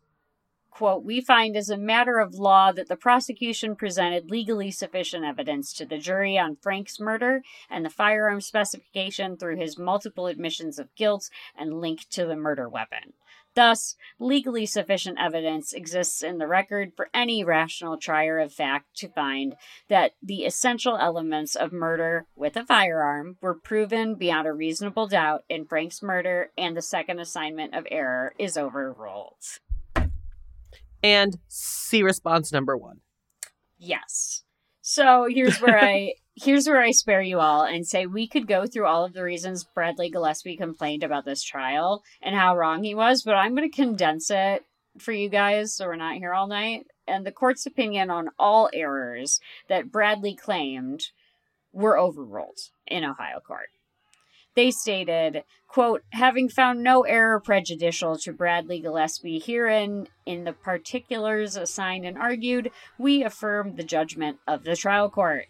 quote, we find as a matter of law that the prosecution presented legally sufficient evidence to the jury on Frank's murder and the firearm specification through his multiple admissions of guilt and link to the murder weapon. Thus, legally sufficient evidence exists in the record for any rational trier of fact to find that the essential elements of murder with a firearm were proven beyond a reasonable doubt in Frank's murder, and the second assignment of error is overruled. And see response number one. Yes. So here's where I here's where I spare you all and say we could go through all of the reasons Bradley Gillespie complained about this trial and how wrong he was, but I'm going to condense it for you guys so we're not here all night. And the court's opinion on all errors that Bradley claimed were overruled in Ohio court. They stated, quote, having found no error prejudicial to Bradley Gillespie herein in the particulars assigned and argued, we affirm the judgment of the trial court.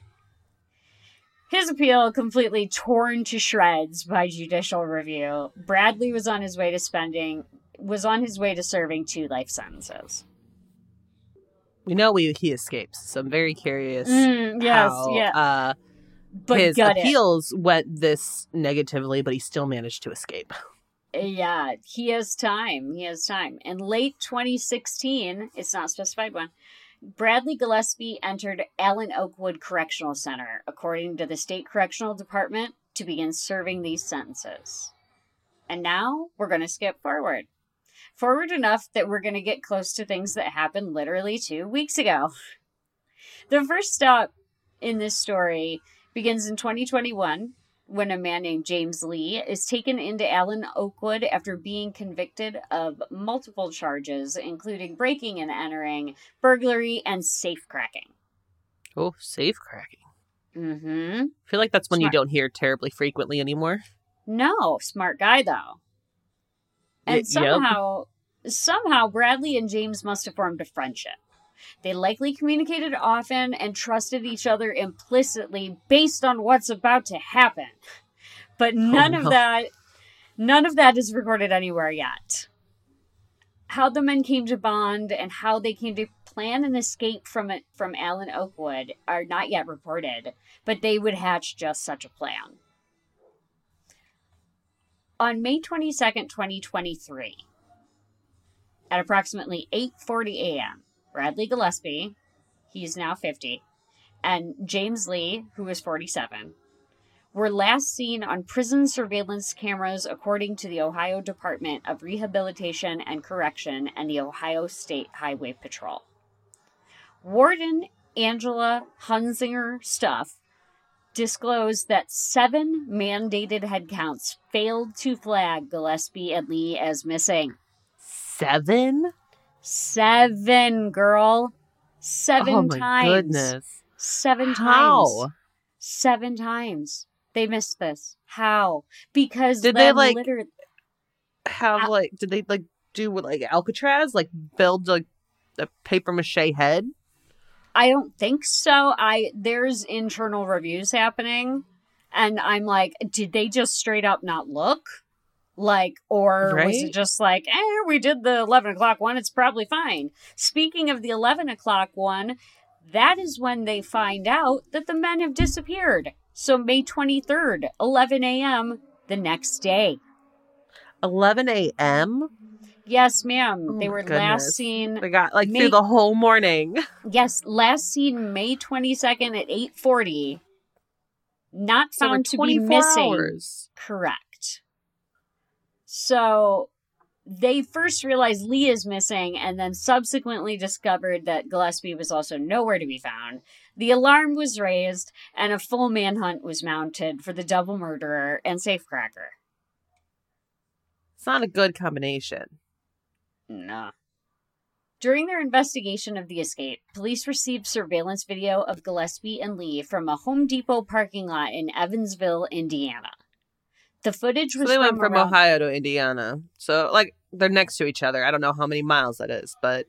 His appeal completely torn to shreds by judicial review. Bradley was on his way to spending was on his way to serving two life sentences. We know we, he escapes, so I'm very curious. Mm, yes, how, yeah. Uh, But his gut it. appeals went this negatively, but he still managed to escape. Uh, yeah, he has time. He has time. In late 2016, it's not specified when, Bradley Gillespie entered Allen Oakwood Correctional Center, according to the State Correctional Department, to begin serving these sentences. And now we're going to skip forward. Forward enough that we're going to get close to things that happened literally two weeks ago. The first stop in this story begins in 2021 when a man named James Lee is taken into Allen Oakwood after being convicted of multiple charges, including breaking and entering, burglary, and safe cracking. Oh, safe cracking. Mm-hmm. I feel like that's one Smart. you don't hear terribly frequently anymore. No, smart guy though. Y- And yep. somehow, somehow Bradley and James must have formed a friendship. They likely communicated often and trusted each other implicitly based on what's about to happen. But oh, none no. of that none of that is recorded anywhere yet. How the men came to bond and how they came to plan an escape from it from Allen Oakwood are not yet reported, but they would hatch just such a plan. On May 22nd, 2023, at approximately 8:40 a.m., Bradley Gillespie, he's now 50, and James Lee, who is 47, were last seen on prison surveillance cameras according to the Ohio Department of Rehabilitation and Correction and the Ohio State Highway Patrol. Warden Angela Hunzinger Stuff disclosed that seven mandated headcounts failed to flag Gillespie and Lee as missing. Seven? Seven, girl. Seven oh my times. goodness. Seven times. How? Seven times. They missed this. How? Because Did they, like- liter- Have Al- like did they like do what like Alcatraz? Like build like a paper mache head? I don't think so. I there's internal reviews happening, and I'm like, did they just straight up not look? Like, or was it just like, eh, we did the 11 o'clock one, it's probably fine. Speaking of the 11 o'clock one, that is when they find out that the men have disappeared. So, May 23rd, 11 a.m., the next day. 11 a.m. Yes, ma'am. Oh they were goodness. last seen. They got like May- through the whole morning. Yes, last seen May 22nd at 8:40. Not So found to be missing. hours. Correct. So they first realized Lee is missing and then subsequently discovered that Gillespie was also nowhere to be found. The alarm was raised and a full manhunt was mounted for the double murderer and safecracker. It's not a good combination. No. During their investigation of the escape, police received surveillance video of Gillespie and Lee from a Home Depot parking lot in Evansville, Indiana. The footage was. So they went from around- Ohio to Indiana. So like they're next to each other. I don't know how many miles that is, but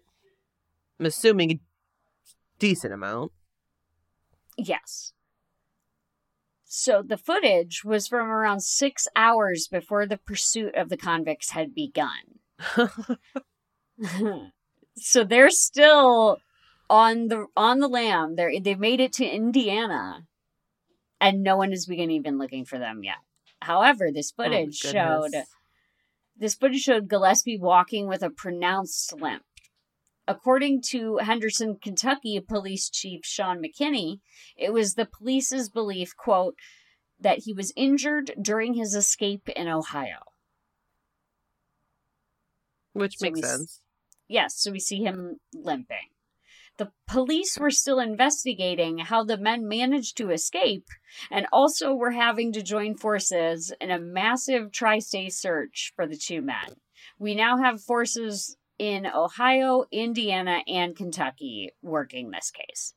I'm assuming a decent amount. Yes. So the footage was from around six hours before the pursuit of the convicts had begun. so they're still on the on the lam. They're they've made it to Indiana, and no one has begun even looking for them yet. However, this Oh, footage showed this footage showed Gillespie walking with a pronounced limp. According to Henderson, Kentucky Police Chief Sean McKinney, it was the police's belief, quote, that he was injured during his escape in Ohio. which So makes we sense. Yes, so we see him limping. The police were still investigating how the men managed to escape and also were having to join forces in a massive tri state search for the two men. We now have forces in Ohio, Indiana, and Kentucky working this case.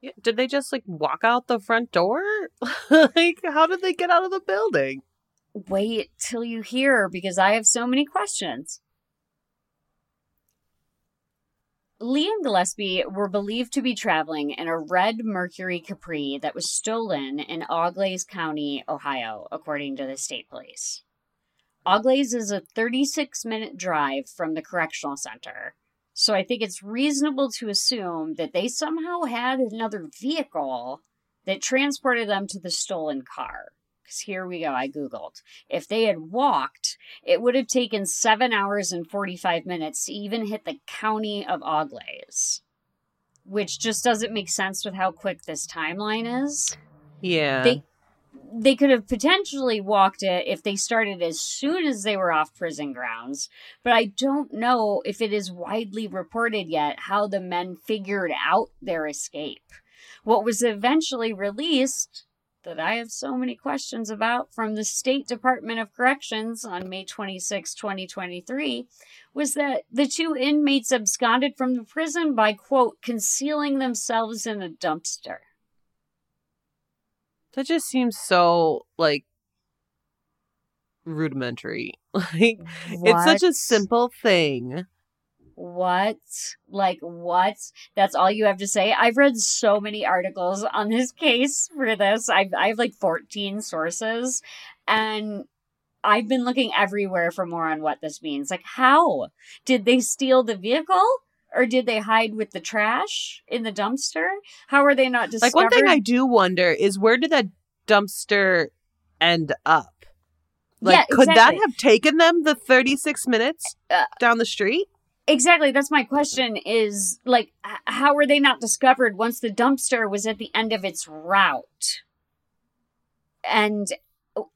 Yeah, Did they just like walk out the front door? like how did they get out of the building? Wait till you hear because I have so many questions. Lee and Gillespie were believed to be traveling in a red Mercury Capri that was stolen in Auglaize County, Ohio, according to the state police. Auglaize is a 36 minute drive from the correctional center, so I think it's reasonable to assume that they somehow had another vehicle that transported them to the stolen car. Because here we go, I Googled. If they had walked, it would have taken seven hours and 45 minutes to even hit the county of Auglaize, which just doesn't make sense with how quick this timeline is. Yeah. They they could have potentially walked it if they started as soon as they were off prison grounds, but I don't know if it is widely reported yet how the men figured out their escape. What was eventually released that I have so many questions about from the State Department of Corrections on May 26, 2023, was that the two inmates absconded from the prison by, quote, concealing themselves in a dumpster. That just seems so like rudimentary. Like it's such a simple thing. What? Like, what? That's all you have to say? I've read so many articles on this case for this. I've, I have like 14 sources, and I've been looking everywhere for more on what this means. Like, how? Did they steal the vehicle? Or did they hide with the trash in the dumpster? How are they not discovered? Like one thing I do wonder is where did that dumpster end up? Like Yeah, could that have taken them the 36 minutes Uh, down the street? Exactly. That's my question is like, how were they not discovered once the dumpster was at the end of its route? And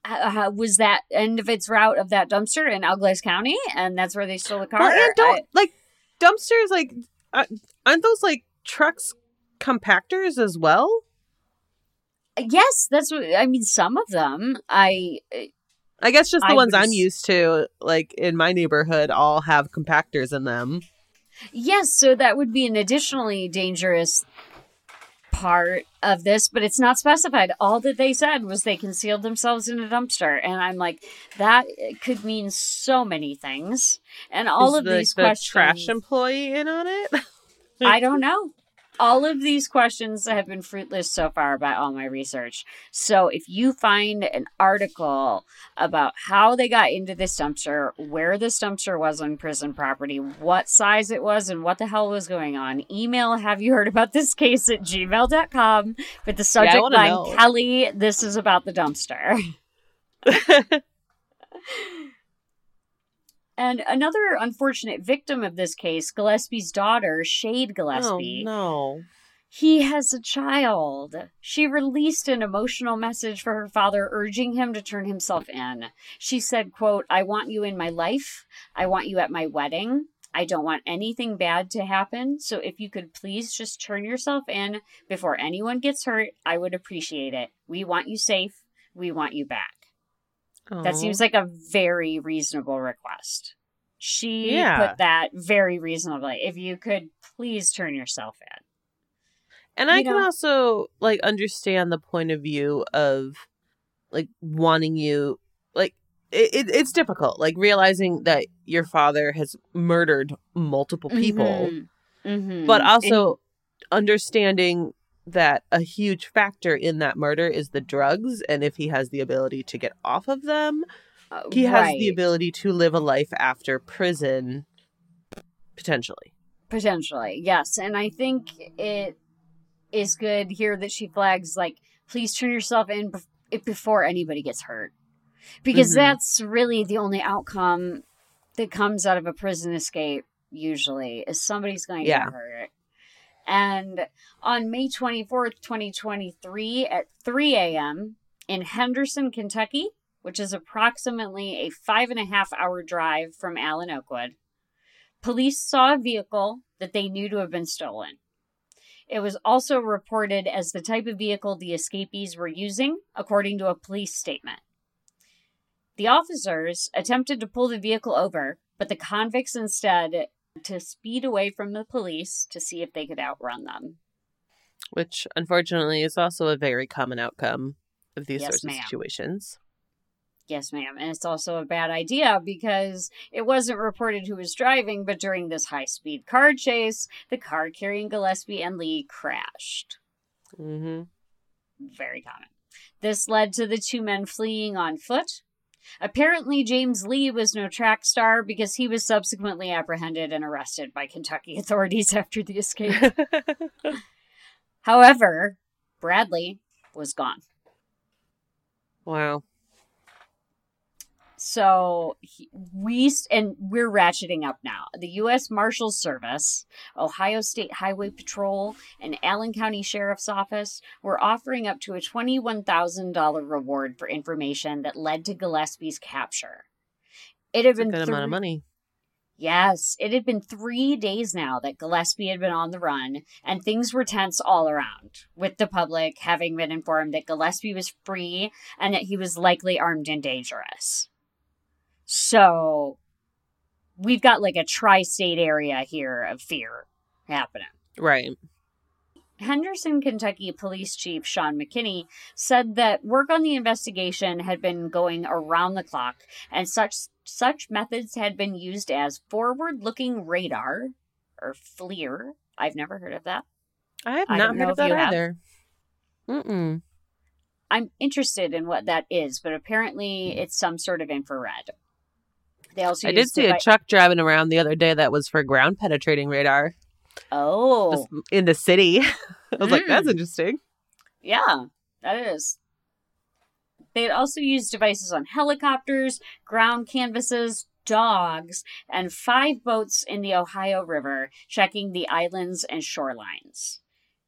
uh, was that end of its route of that dumpster in Auglaize County? And that's where they stole the car? Well, and don't like dumpsters like uh, aren't those like trucks compactors as well? Yes, that's what I mean. Some of them, I I guess just the I ones I'm used to, like in my neighborhood, all have compactors in them. yes. So that would be an additionally dangerous part of this, but it's not specified. All that they said was they concealed themselves in a dumpster. And I'm like, that could mean so many things. And all Is of the, these the questions. trash employee in on it? I don't know. All of these questions have been fruitless so far by all my research. So if you find an article about how they got into this dumpster, where this dumpster was on prison property, what size it was, and what the hell was going on, email have you heard about this case at gmail.com with the subject wanna line know. Kelly, this is about the dumpster. And another unfortunate victim of this case, Gillespie's daughter, Shade oh, Gillespie. oh no. He has a child. She released an emotional message for her father urging him to turn himself in. She said, quote, I want you in my life. I want you at my wedding. I don't want anything bad to happen. So if you could please just turn yourself in before anyone gets hurt, I would appreciate it. We want you safe. We want you back. That seems like a very reasonable request. She Yeah. put that very reasonably. If you could please turn yourself in. And I you can also like understand the point of view of like wanting you like it, it, it's difficult like realizing that your father has murdered multiple people Mhm. Mhm. but And- also understanding that a huge factor in that murder is the drugs and if he has the ability to get off of them uh, he has the ability to live a life after prison potentially Potentially, yes. And I think it is good here that she flags, like, please turn yourself in before anybody gets hurt. Because Mhm. that's really the only outcome that comes out of a prison escape, usually, is somebody's going to Yeah. get hurt. And on May 24th, 2023, at 3 a.m. in Henderson, Kentucky, which is approximately a five and a half hour drive from Allen Oakwood, police saw a vehicle that they knew to have been stolen. It was also reported as the type of vehicle the escapees were using, according to a police statement. The officers attempted to pull the vehicle over, but the convicts instead to speed away from the police to see if they could outrun them. which unfortunately is also a very common outcome of these Yes, sorts ma'am. of situations Yes, ma'am. And it's also a bad idea because it wasn't reported who was driving, but during this high speed car chase, the car carrying Gillespie and Lee crashed. Mm-hmm. Very common. This led to the two men fleeing on foot. Apparently, James Lee was no track star because he was subsequently apprehended and arrested by Kentucky authorities after the escape. However, Bradley was gone. wow So he, we and we're ratcheting up now. The U.S. Marshals Service, Ohio State Highway Patrol, and Allen County Sheriff's Office were offering up to a twenty-one thousand dollar reward for information that led to Gillespie's capture. It had a been good amount of money Yes, it had been three days now that Gillespie had been on the run, and things were tense all around, with the public having been informed that Gillespie was free and that he was likely armed and dangerous. So, we've got like a tri state area here of fear happening. right Henderson, Kentucky Police Chief Sean McKinney said that work on the investigation had been going around the clock and such such methods had been used as forward-looking radar or FLIR. I've never heard of that. i have I not heard of that have. either Mm-mm. I'm interested in what that is, but apparently it's some sort of infrared. They also i did see a truck driving around the other day that was for ground penetrating radar Oh, just in the city i was like that's Mm. interesting Yeah, that is. They also used devices on helicopters, ground canvases, dogs, and five boats in the Ohio River checking the islands and shorelines.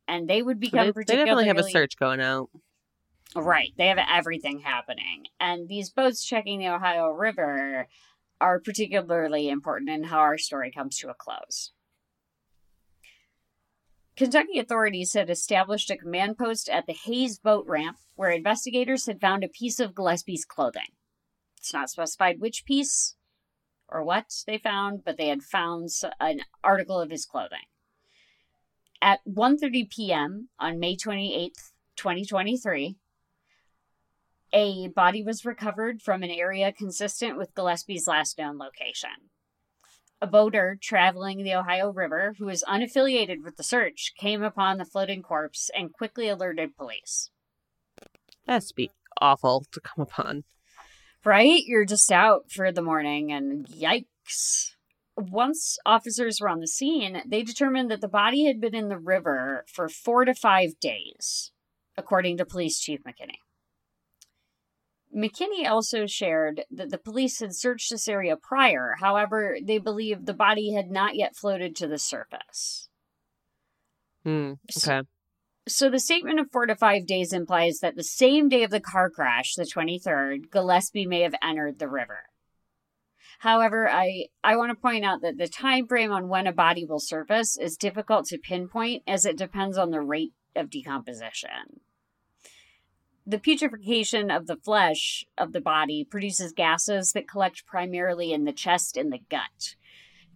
And they would become they, they definitely have a search going out Right, they have everything happening. And these boats checking the Ohio River are particularly important in how our story comes to a close. Kentucky authorities had established a command post at the Hayes boat ramp where investigators had found a piece of Gillespie's clothing. It's not specified which piece or what they found, but they had found an article of his clothing. At 1:30 p.m. on May 28th, 2023, a body was recovered from an area consistent with Gillespie's last known location. A boater traveling the Ohio River, who was unaffiliated with the search, came upon the floating corpse and quickly alerted police. That's be awful to come upon. Right? You're just out for the morning and yikes. Once officers were on the scene, they determined that the body had been in the river for four to five days, according to Police Chief McKinney. McKinney also shared that the police had searched this area prior, however, they believed the body had not yet floated to the surface. Hmm. So- Okay. So the statement of four to five days implies that the same day of the car crash, the 23rd, Gillespie may have entered the river. However, I, I want to point out that the time frame on when a body will surface is difficult to pinpoint as it depends on the rate of decomposition. The putrefaction of the flesh of the body produces gases that collect primarily in the chest and the gut.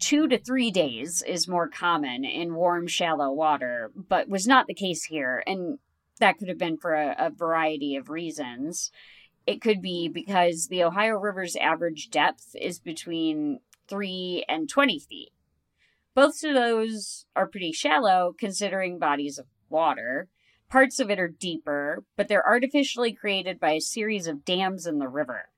Two to three days is more common in warm, shallow water, but was not the case here, and that could have been for a, a variety of reasons. It could be because the Ohio River's average depth is between 3 and 20 feet. Both of those are pretty shallow considering bodies of water. Parts of it are deeper, but they're artificially created by a series of dams in the river.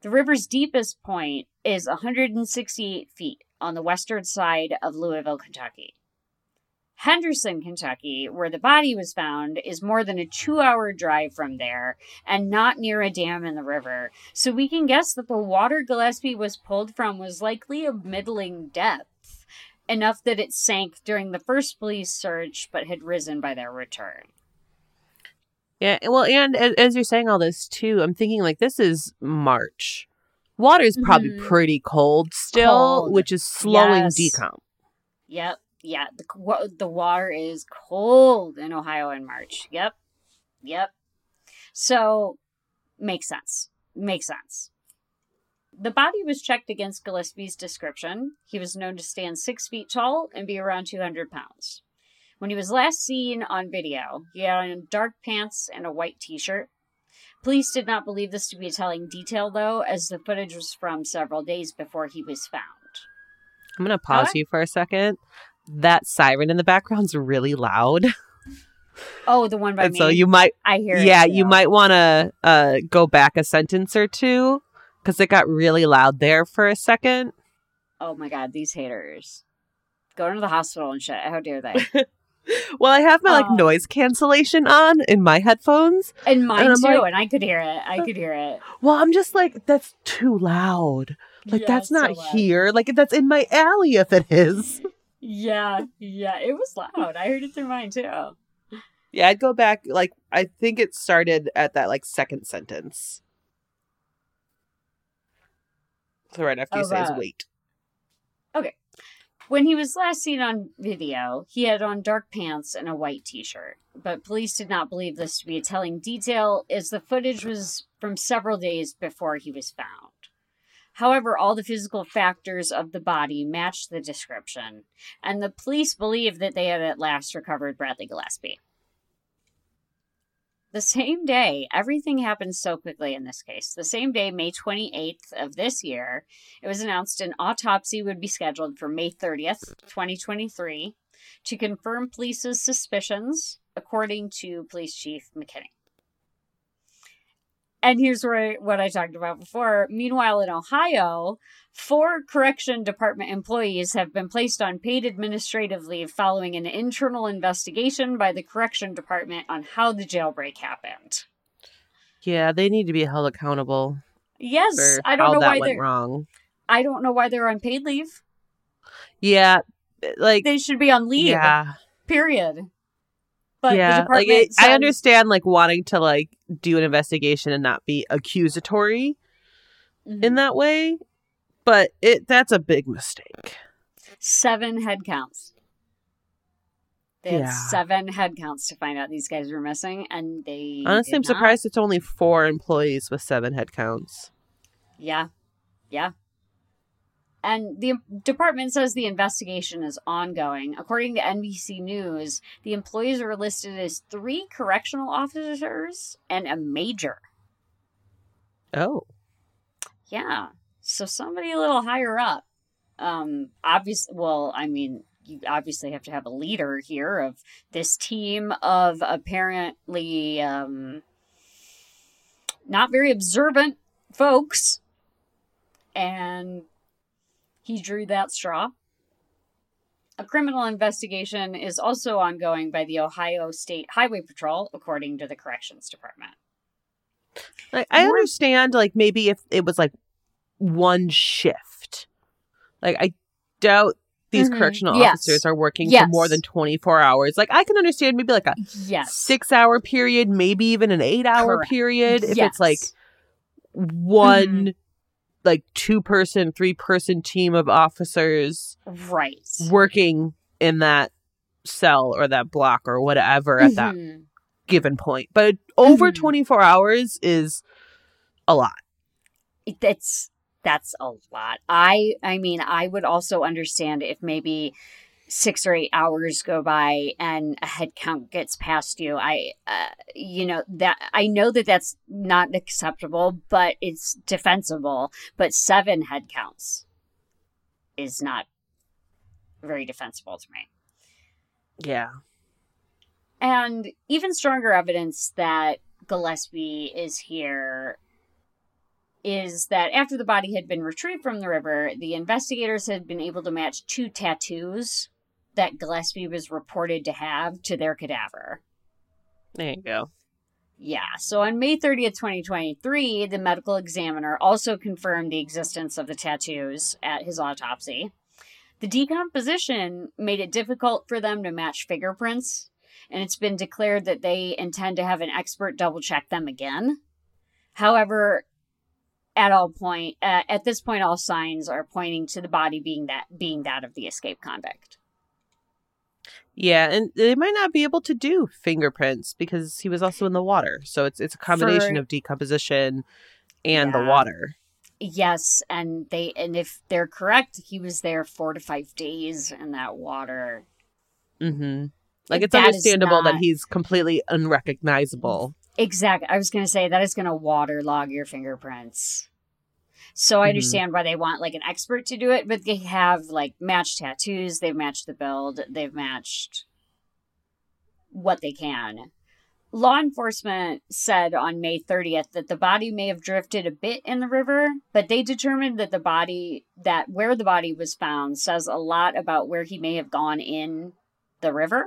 The river's deepest point is 168 feet on the western side of Louisville, Kentucky. Henderson, Kentucky, where the body was found, is more than a two hour drive from there and not near a dam in the river. So we can guess that the water Gillespie was pulled from was likely of middling depth, enough that it sank during the first police search but had risen by their return. Yeah. Well, and as, you're saying all this too, I'm thinking like this is March. Water's probably Mhm. pretty cold still, Cold. which is slowing Yes. decomp. Yep. Yeah. The, the water is cold in Ohio in March. Yep. Yep. So, makes sense. Makes sense. The body was checked against Gillespie's description. He was known to stand six feet tall and be around 200 pounds. When he was last seen on video, he had on dark pants and a white t shirt. Police did not believe this to be a telling detail, though, as the footage was from several days before he was found. I'm gonna pause What? you for a second. That siren in the background's really loud, Oh, the one by and me. so you might, I hear it. yeah, you might want to uh, go back a sentence or two because it got really loud there for a second. Oh my god, these haters. Going to the hospital and shit. How dare they? Well, I have my like Um, noise cancellation on in my headphones. And mine I'm too, like- and I could hear it. I could hear it. Well, I'm just like that's too loud. Like Yeah, that's not loud. here. Like that's in my alley if it is. Yeah, yeah. It was loud. I heard it through mine too. Yeah, I'd go back. Like I think it started at that like second sentence. So right after you Oh, say is wow. wait. When he was last seen on video, he had on dark pants and a white t shirt. But police did not believe this to be a telling detail, as the footage was from several days before he was found. However, all the physical factors of the body matched the description, and the police believed that they had at last recovered Bradley Gillespie. The same day, everything happened so quickly in this case. The same day, May 28th of this year, it was announced an autopsy would be scheduled for May 30th, 2023, to confirm police's suspicions, according to Police Chief McKinney. And here's where what I talked about before. Meanwhile, in Ohio, four correction department employees have been placed on paid administrative leave following an internal investigation by the correction department on how the jailbreak happened. Yeah, they need to be held accountable Yes, I don't know that why went they're. wrong. I don't know why they're on paid leave. Yeah, like They should be on leave. yeah, Period. But yeah. Like it, I understand like wanting to like do an investigation and not be accusatory Mhm. in that way, but it that's a big mistake. seven head counts. They had Yeah. seven head counts to find out these guys were missing, and they Honestly, I'm not. surprised it's only four employees with seven head counts. Yeah, yeah. And the department says the investigation is ongoing. According to NBC News, the employees are listed as three correctional officers and a major. Oh. Yeah. So somebody a little higher up. Um obviously well, I mean, you obviously have to have a leader here of this team of apparently um not very observant folks. And he drew that straw. A criminal investigation is also ongoing by the Ohio State Highway Patrol, according to the Corrections Department. Like I understand like maybe if it was like one shift. Like I doubt these Mhm. correctional Yes. officers are working for more than 24 hours. Like I can understand maybe like a Yes. 6-hour period, maybe even an 8-hour Correct. period if Yes. it's like one like two person, three person team of officers right. working in that cell or that block or whatever at that Mhm. given point. But over Mhm. 24 hours is a lot. That's that's a lot. I I mean, I would also understand if maybe six or eight hours go by and a head count gets past you. I, uh, you know that I know that that's not acceptable, but it's defensible. But seven head counts is not very defensible to me. Yeah. And even stronger evidence that Gillespie is here is that after the body had been retrieved from the river, the investigators had been able to match two tattoos that Gillespie was reported to have to their cadaver. There you go. Yeah, so on May 30th, 2023, the medical examiner also confirmed the existence of the tattoos at his autopsy. The decomposition made it difficult for them to match fingerprints, and it's been declared that they intend to have an expert double check them again. However, at all point uh, at this point all signs are pointing to the body being that being that of the escape convict. Yeah, and they might not be able to do fingerprints because he was also in the water. So it's it's a combination For- of decomposition and the water. Yes, and they and if they're correct, he was there four to five days in that water. Mm-hmm. Like it's That understandable that he's completely unrecognizable. Exactly. I was going to say that is going to waterlog your fingerprints. So I Mhm. understand why they want like an expert to do it, but they have like matched tattoos, they've matched the build, they've matched what they can. Law enforcement said on May 30th that the body may have drifted a bit in the river, but they determined that the body that where the body was found says a lot about where he may have gone in the river.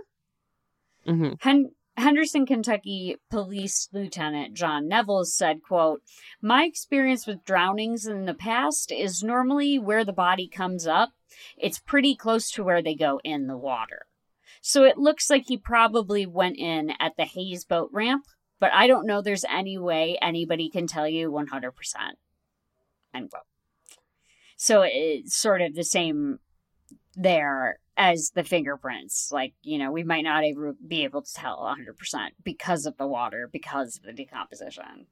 hmm Hen- Henderson, Kentucky Police Lieutenant John Nevels said, quote, My experience with drownings in the past is normally where the body comes up. It's pretty close to where they go in the water. So it looks like he probably went in at the Hayes boat ramp, but I don't know there's any way anybody can tell you 100%. End quote. So it's sort of the same there as the fingerprints. Like, you know, we might not be able to tell 100% because of the water, because of the decomposition.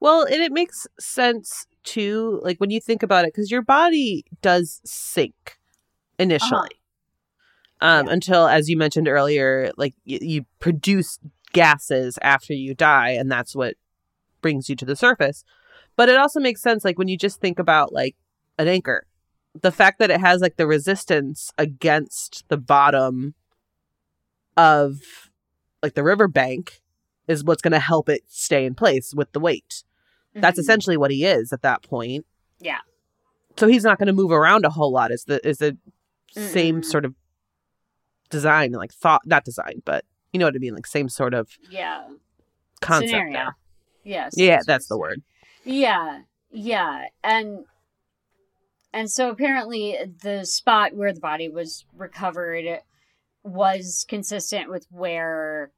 Well, and it makes sense too, like when you think about it, because your body does sink initially. Um, Yeah. until, as you mentioned earlier, like y- you produce gases after you die, and that's what brings you to the surface. But it also makes sense, like when you just think about like an anchor, the fact that it has like the resistance against the bottom of like the riverbank is what's going to help it stay in place with the weight. That's Mhm. essentially what he is at that point. Yeah. So he's not going to move around a whole lot. Is the is the same Mm-mm. sort of design, like thought, not design, but you know what I mean, like same sort of Yeah. concept. Scenario. there. Yes. Yeah, that's the word. Yeah, yeah, and and so apparently the spot where the body was recovered was consistent with where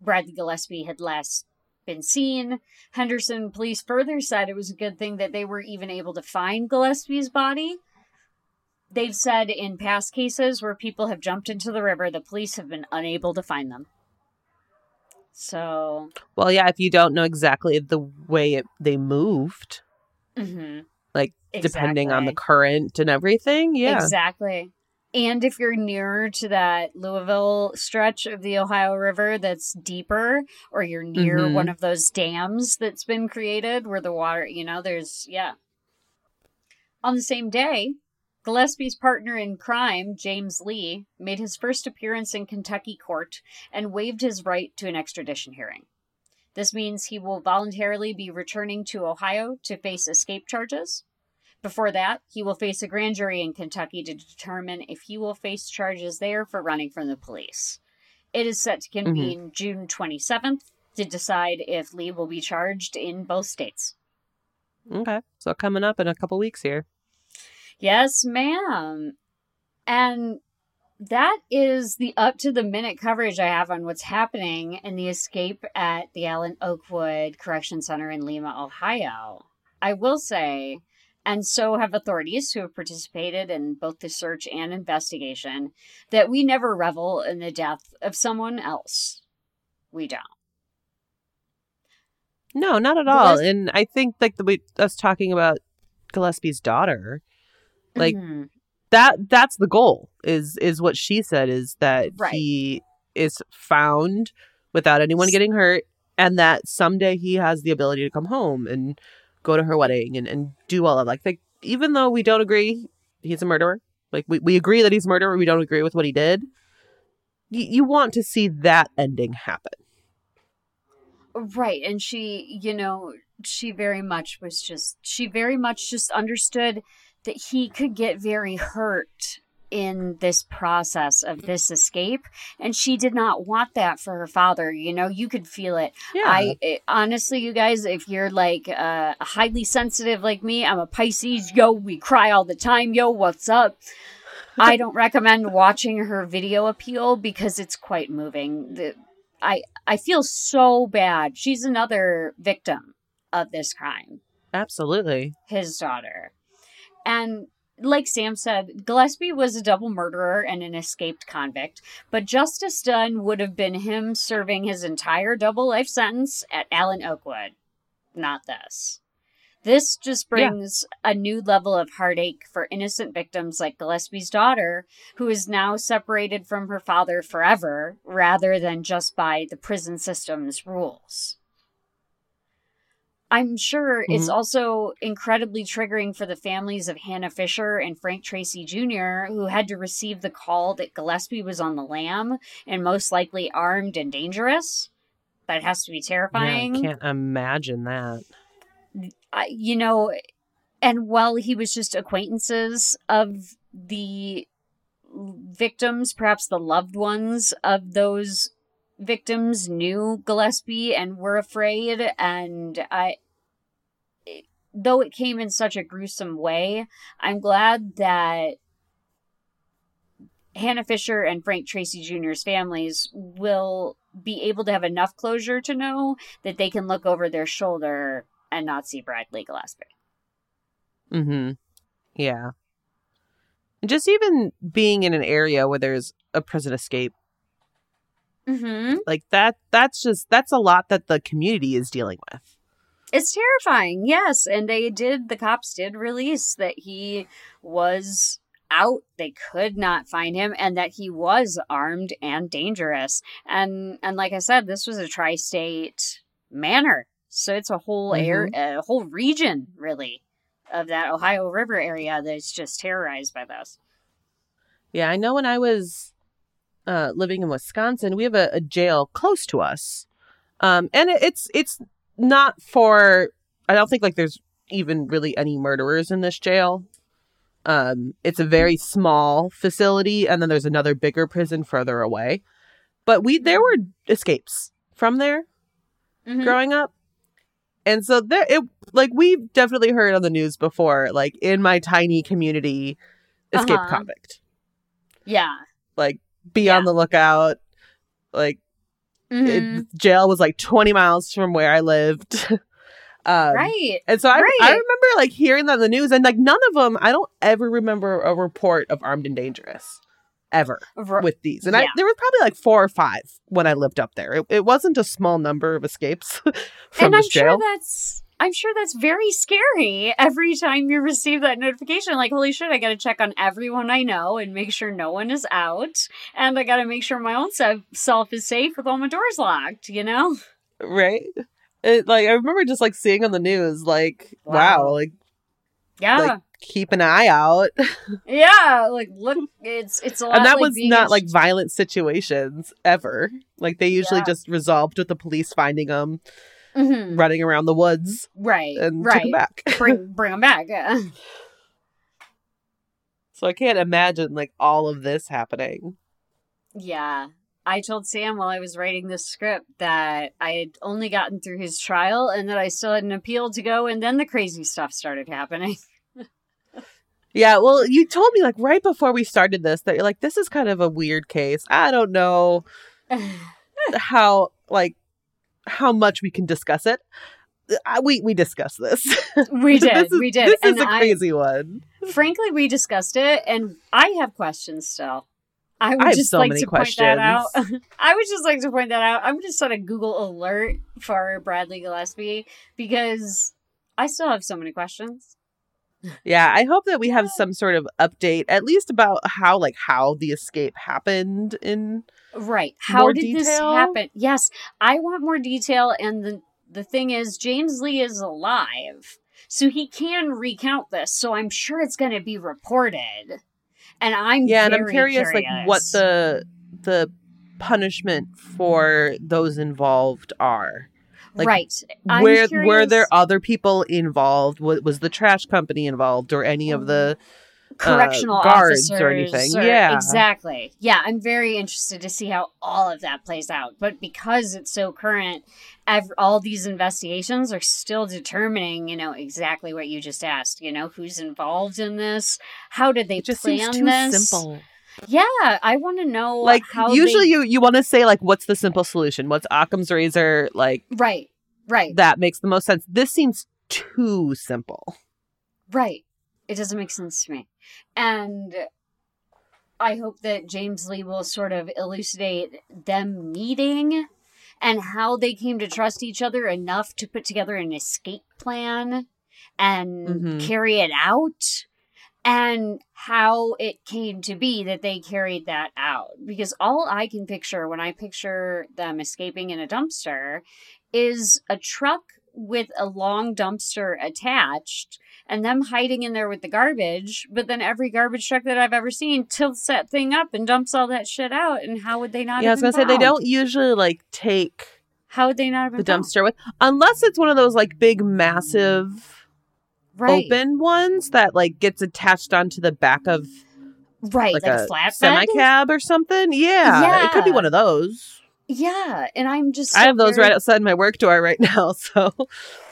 Bradley Gillespie had last been seen. Henderson police further said it was a good thing that they were even able to find Gillespie's body. They've said in past cases where people have jumped into the river, the police have been unable to find them. So, Well, yeah, if you don't know exactly the way it, they moved, mhm. Like depending on the current and everything. Yeah. Exactly. And if you're nearer to that Louisville stretch of the Ohio River that's deeper, or you're near Mhm. one of those dams that's been created where the water, you know, there's, yeah. On the same day, Gillespie's partner in crime, James Lee, made his first appearance in Kentucky court and waived his right to an extradition hearing. This means he will voluntarily be returning to Ohio to face escape charges. Before that, he will face a grand jury in Kentucky to determine if he will face charges there for running from the police. It is set to mm-hmm. convene June 27th to decide if Lee will be charged in both states. Okay. So coming up in a couple weeks here. Yes, ma'am. And that is the up to the minute coverage I have on what's happening in the escape at the Allen Oakwood Correction Center in Lima, Ohio. I will say, and so have authorities who have participated in both the search and investigation, that we never revel in the death of someone else. We don't. No, not at all. Gilles- And I think like the we us talking about Gillespie's daughter, Like, Mhm. that that's the goal. Is is what she said is that Right. he is found without anyone getting hurt and that someday he has the ability to come home and go to her wedding and, and do all of like like even though we don't agree he's a murderer. Like we, we agree that he's a murderer, we don't agree with what he did. You, you want to see that ending happen. Right. And she, you know, she very much was just, she very much just understood that he could get very hurt in this process of this escape. And she did not want that for her father. You know, you could feel it. Yeah. I it, honestly, you guys, if you're like uh, highly sensitive like me, I'm a Pisces. Yo, we cry all the time. Yo, what's up? I don't recommend watching her video appeal because it's quite moving. The, I I feel so bad. She's another victim of this crime. Absolutely. His daughter, and like Sam said, Gillespie was a double murderer and an escaped convict, but justice done would have been him serving his entire double life sentence at Allen Oakwood, not this. This just Yeah. brings a new level of heartache for innocent victims like Gillespie's daughter, who is now separated from her father forever rather than just by the prison system's rules. I'm sure it's Mhm. also incredibly triggering for the families of Hannah Fisher and Frank Tracy Jr., who had to receive the call that Gillespie was on the lam and most likely armed and dangerous. That has to be Yeah, terrifying. I can't imagine that. I- you know, and while he was just acquaintances of the victims, perhaps the loved ones of those victims knew Gillespie and were afraid. And I, though it came in such a gruesome way, I'm glad that Hannah Fisher and Frank Tracy Jr.'s families will be able to have enough closure to know that they can look over their shoulder and not see Bradley Gillespie. Mm-hmm. Yeah. Just even being in an area where there's a prison escape, Mm-hmm. like that, that's just, that's a lot that the community is dealing with. It's terrifying, yes. And they did, the cops did release that he was out. They could not find him and that he was armed and dangerous. And and like I said, this was a tri-state manner. So it's a whole air a whole region really of that Ohio River area that's just terrorized by this. Yeah. I know when I was uh, living in Wisconsin, we have a, a jail close to us. Um, and it, it's, it's not for, I don't think like there's even really any murderers in this jail. Um, it's a very small facility, and then there's another bigger prison further away. But we there were escapes from there Mhm. growing up, and so there it like we've definitely heard on the news before, like in my tiny community, escaped Uh-huh. convict. Yeah. Like be Yeah. on the lookout. Like Mhm. it, jail was like 20 miles from where I lived. um, right. And so I, Right. I remember like hearing that on the news, and like none of them, I don't ever remember a report of armed and dangerous ever R- with these. And I, there was probably like four or five when I lived up there. It, it wasn't a small number of escapes from and I'm this sure jail. that's I'm sure that's very scary every time you receive that notification. Like, holy shit, I gotta check on everyone I know and make sure no one is out. And I gotta make sure my own self is safe with all my doors locked, you know? Right? It, like I remember just like seeing on the news, like wow, Wow. like Yeah. like keep an eye out, yeah. Like, look, it's it's a lot and that like was not like violent situations ever. Like they usually Yeah. just resolved with the police finding them Mhm. running around the woods Right. and took right. them back. bring bring them back. Yeah. so I can't imagine like all of this happening. Yeah. I told Sam while I was writing this script that I had only gotten through his trial and that I still had an appeal to go, and then the crazy stuff started happening. Yeah, well, you told me like right before we started this that you're like, this is kind of a weird case. I don't know how like how much we can discuss it. I, we we discussed this. we did. this is, we did. This and is a I- crazy one. frankly, we discussed it, and I have questions still. I would I just so like many to point that out. I would just like to point that out. I'm going to set a Google alert for Bradley Gillespie because I still have so many questions. Yeah, I hope that we have some sort of update, at least about how like how the escape happened in. Right. How More did this happen? Yes, I want more detail and the the thing is James Lee is alive. So he can recount this. So I'm sure it's going to be reported. And I'm Yeah, and I'm very curious, like what the the punishment for those involved are. like, right. I'm where were there other people involved? Was, was the trash company involved, or any of the? Mm. Correctional uh, guards officers or anything. or- Yeah. exactly yeah i'm very interested to see how all of that plays out but because it's so current ev- all these investigations are still determining you know exactly what you just asked you know who's involved in this how did they It just plan too this simple. yeah i want to know Like how usually, they... you you want to say like, what's the simple solution? What's Occam's razor? Like right right that makes the most sense. This seems too simple. Right. It doesn't make sense to me. And I hope that James Lee will sort of elucidate them meeting and how they came to trust each other enough to put together an escape plan and Mhm. carry it out and how it came to be that they carried that out because all I can picture when I picture them escaping in a dumpster is a truck with a long dumpster attached and them hiding in there with the garbage but then every garbage truck that I've ever seen tilts that thing up and dumps all that shit out and how would they not yeah, I was gonna say they don't usually like take how would they not have the found? dumpster with unless it's one of those like big massive right open ones that like gets attached onto the back of right like, like, a flatbed semi cab or something. Yeah, yeah, it could be one of those. yeah and I'm just I have those very- right outside my work door right now. So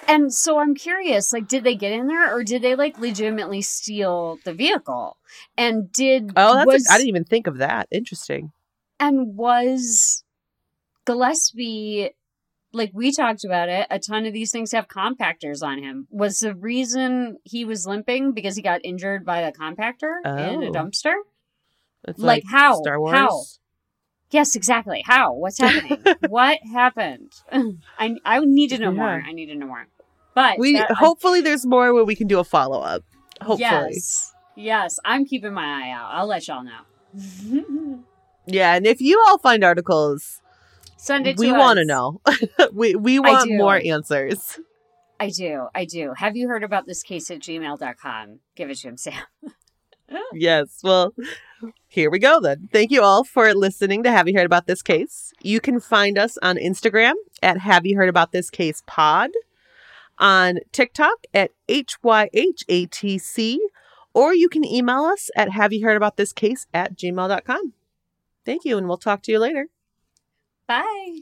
And so I'm curious, like, did they get in there or did they like legitimately steal the vehicle? And did oh, that's was a, I didn't even think of that. Interesting. and was Gillespie like we talked about it, a ton of these things have compactors on him. Was the reason he was limping because he got injured by the compactor in a Oh. dumpster? It's Like, how? Star Wars. How? Yes, exactly. How? What's happening? what happened? I I need to know more. I need to know more. But We that- I hopefully there's more where we can do a follow up. Hopefully, Yes. Yes. I'm keeping my eye out. I'll let y'all know. yeah. And if you all find articles, Send it to we want to know. we we want more answers. I do. I do. Have you heard about this case at gmail.com? Give it to him, Sam. yes. Well, here we go then. Thank you all for listening to Have You Heard About This Case? You can find us on Instagram at Have You Heard About This Case Pod, on TikTok at HYHATC, or you can email us at Have You Heard About This Case at gmail.com. Thank you, and we'll talk to you later. Bye.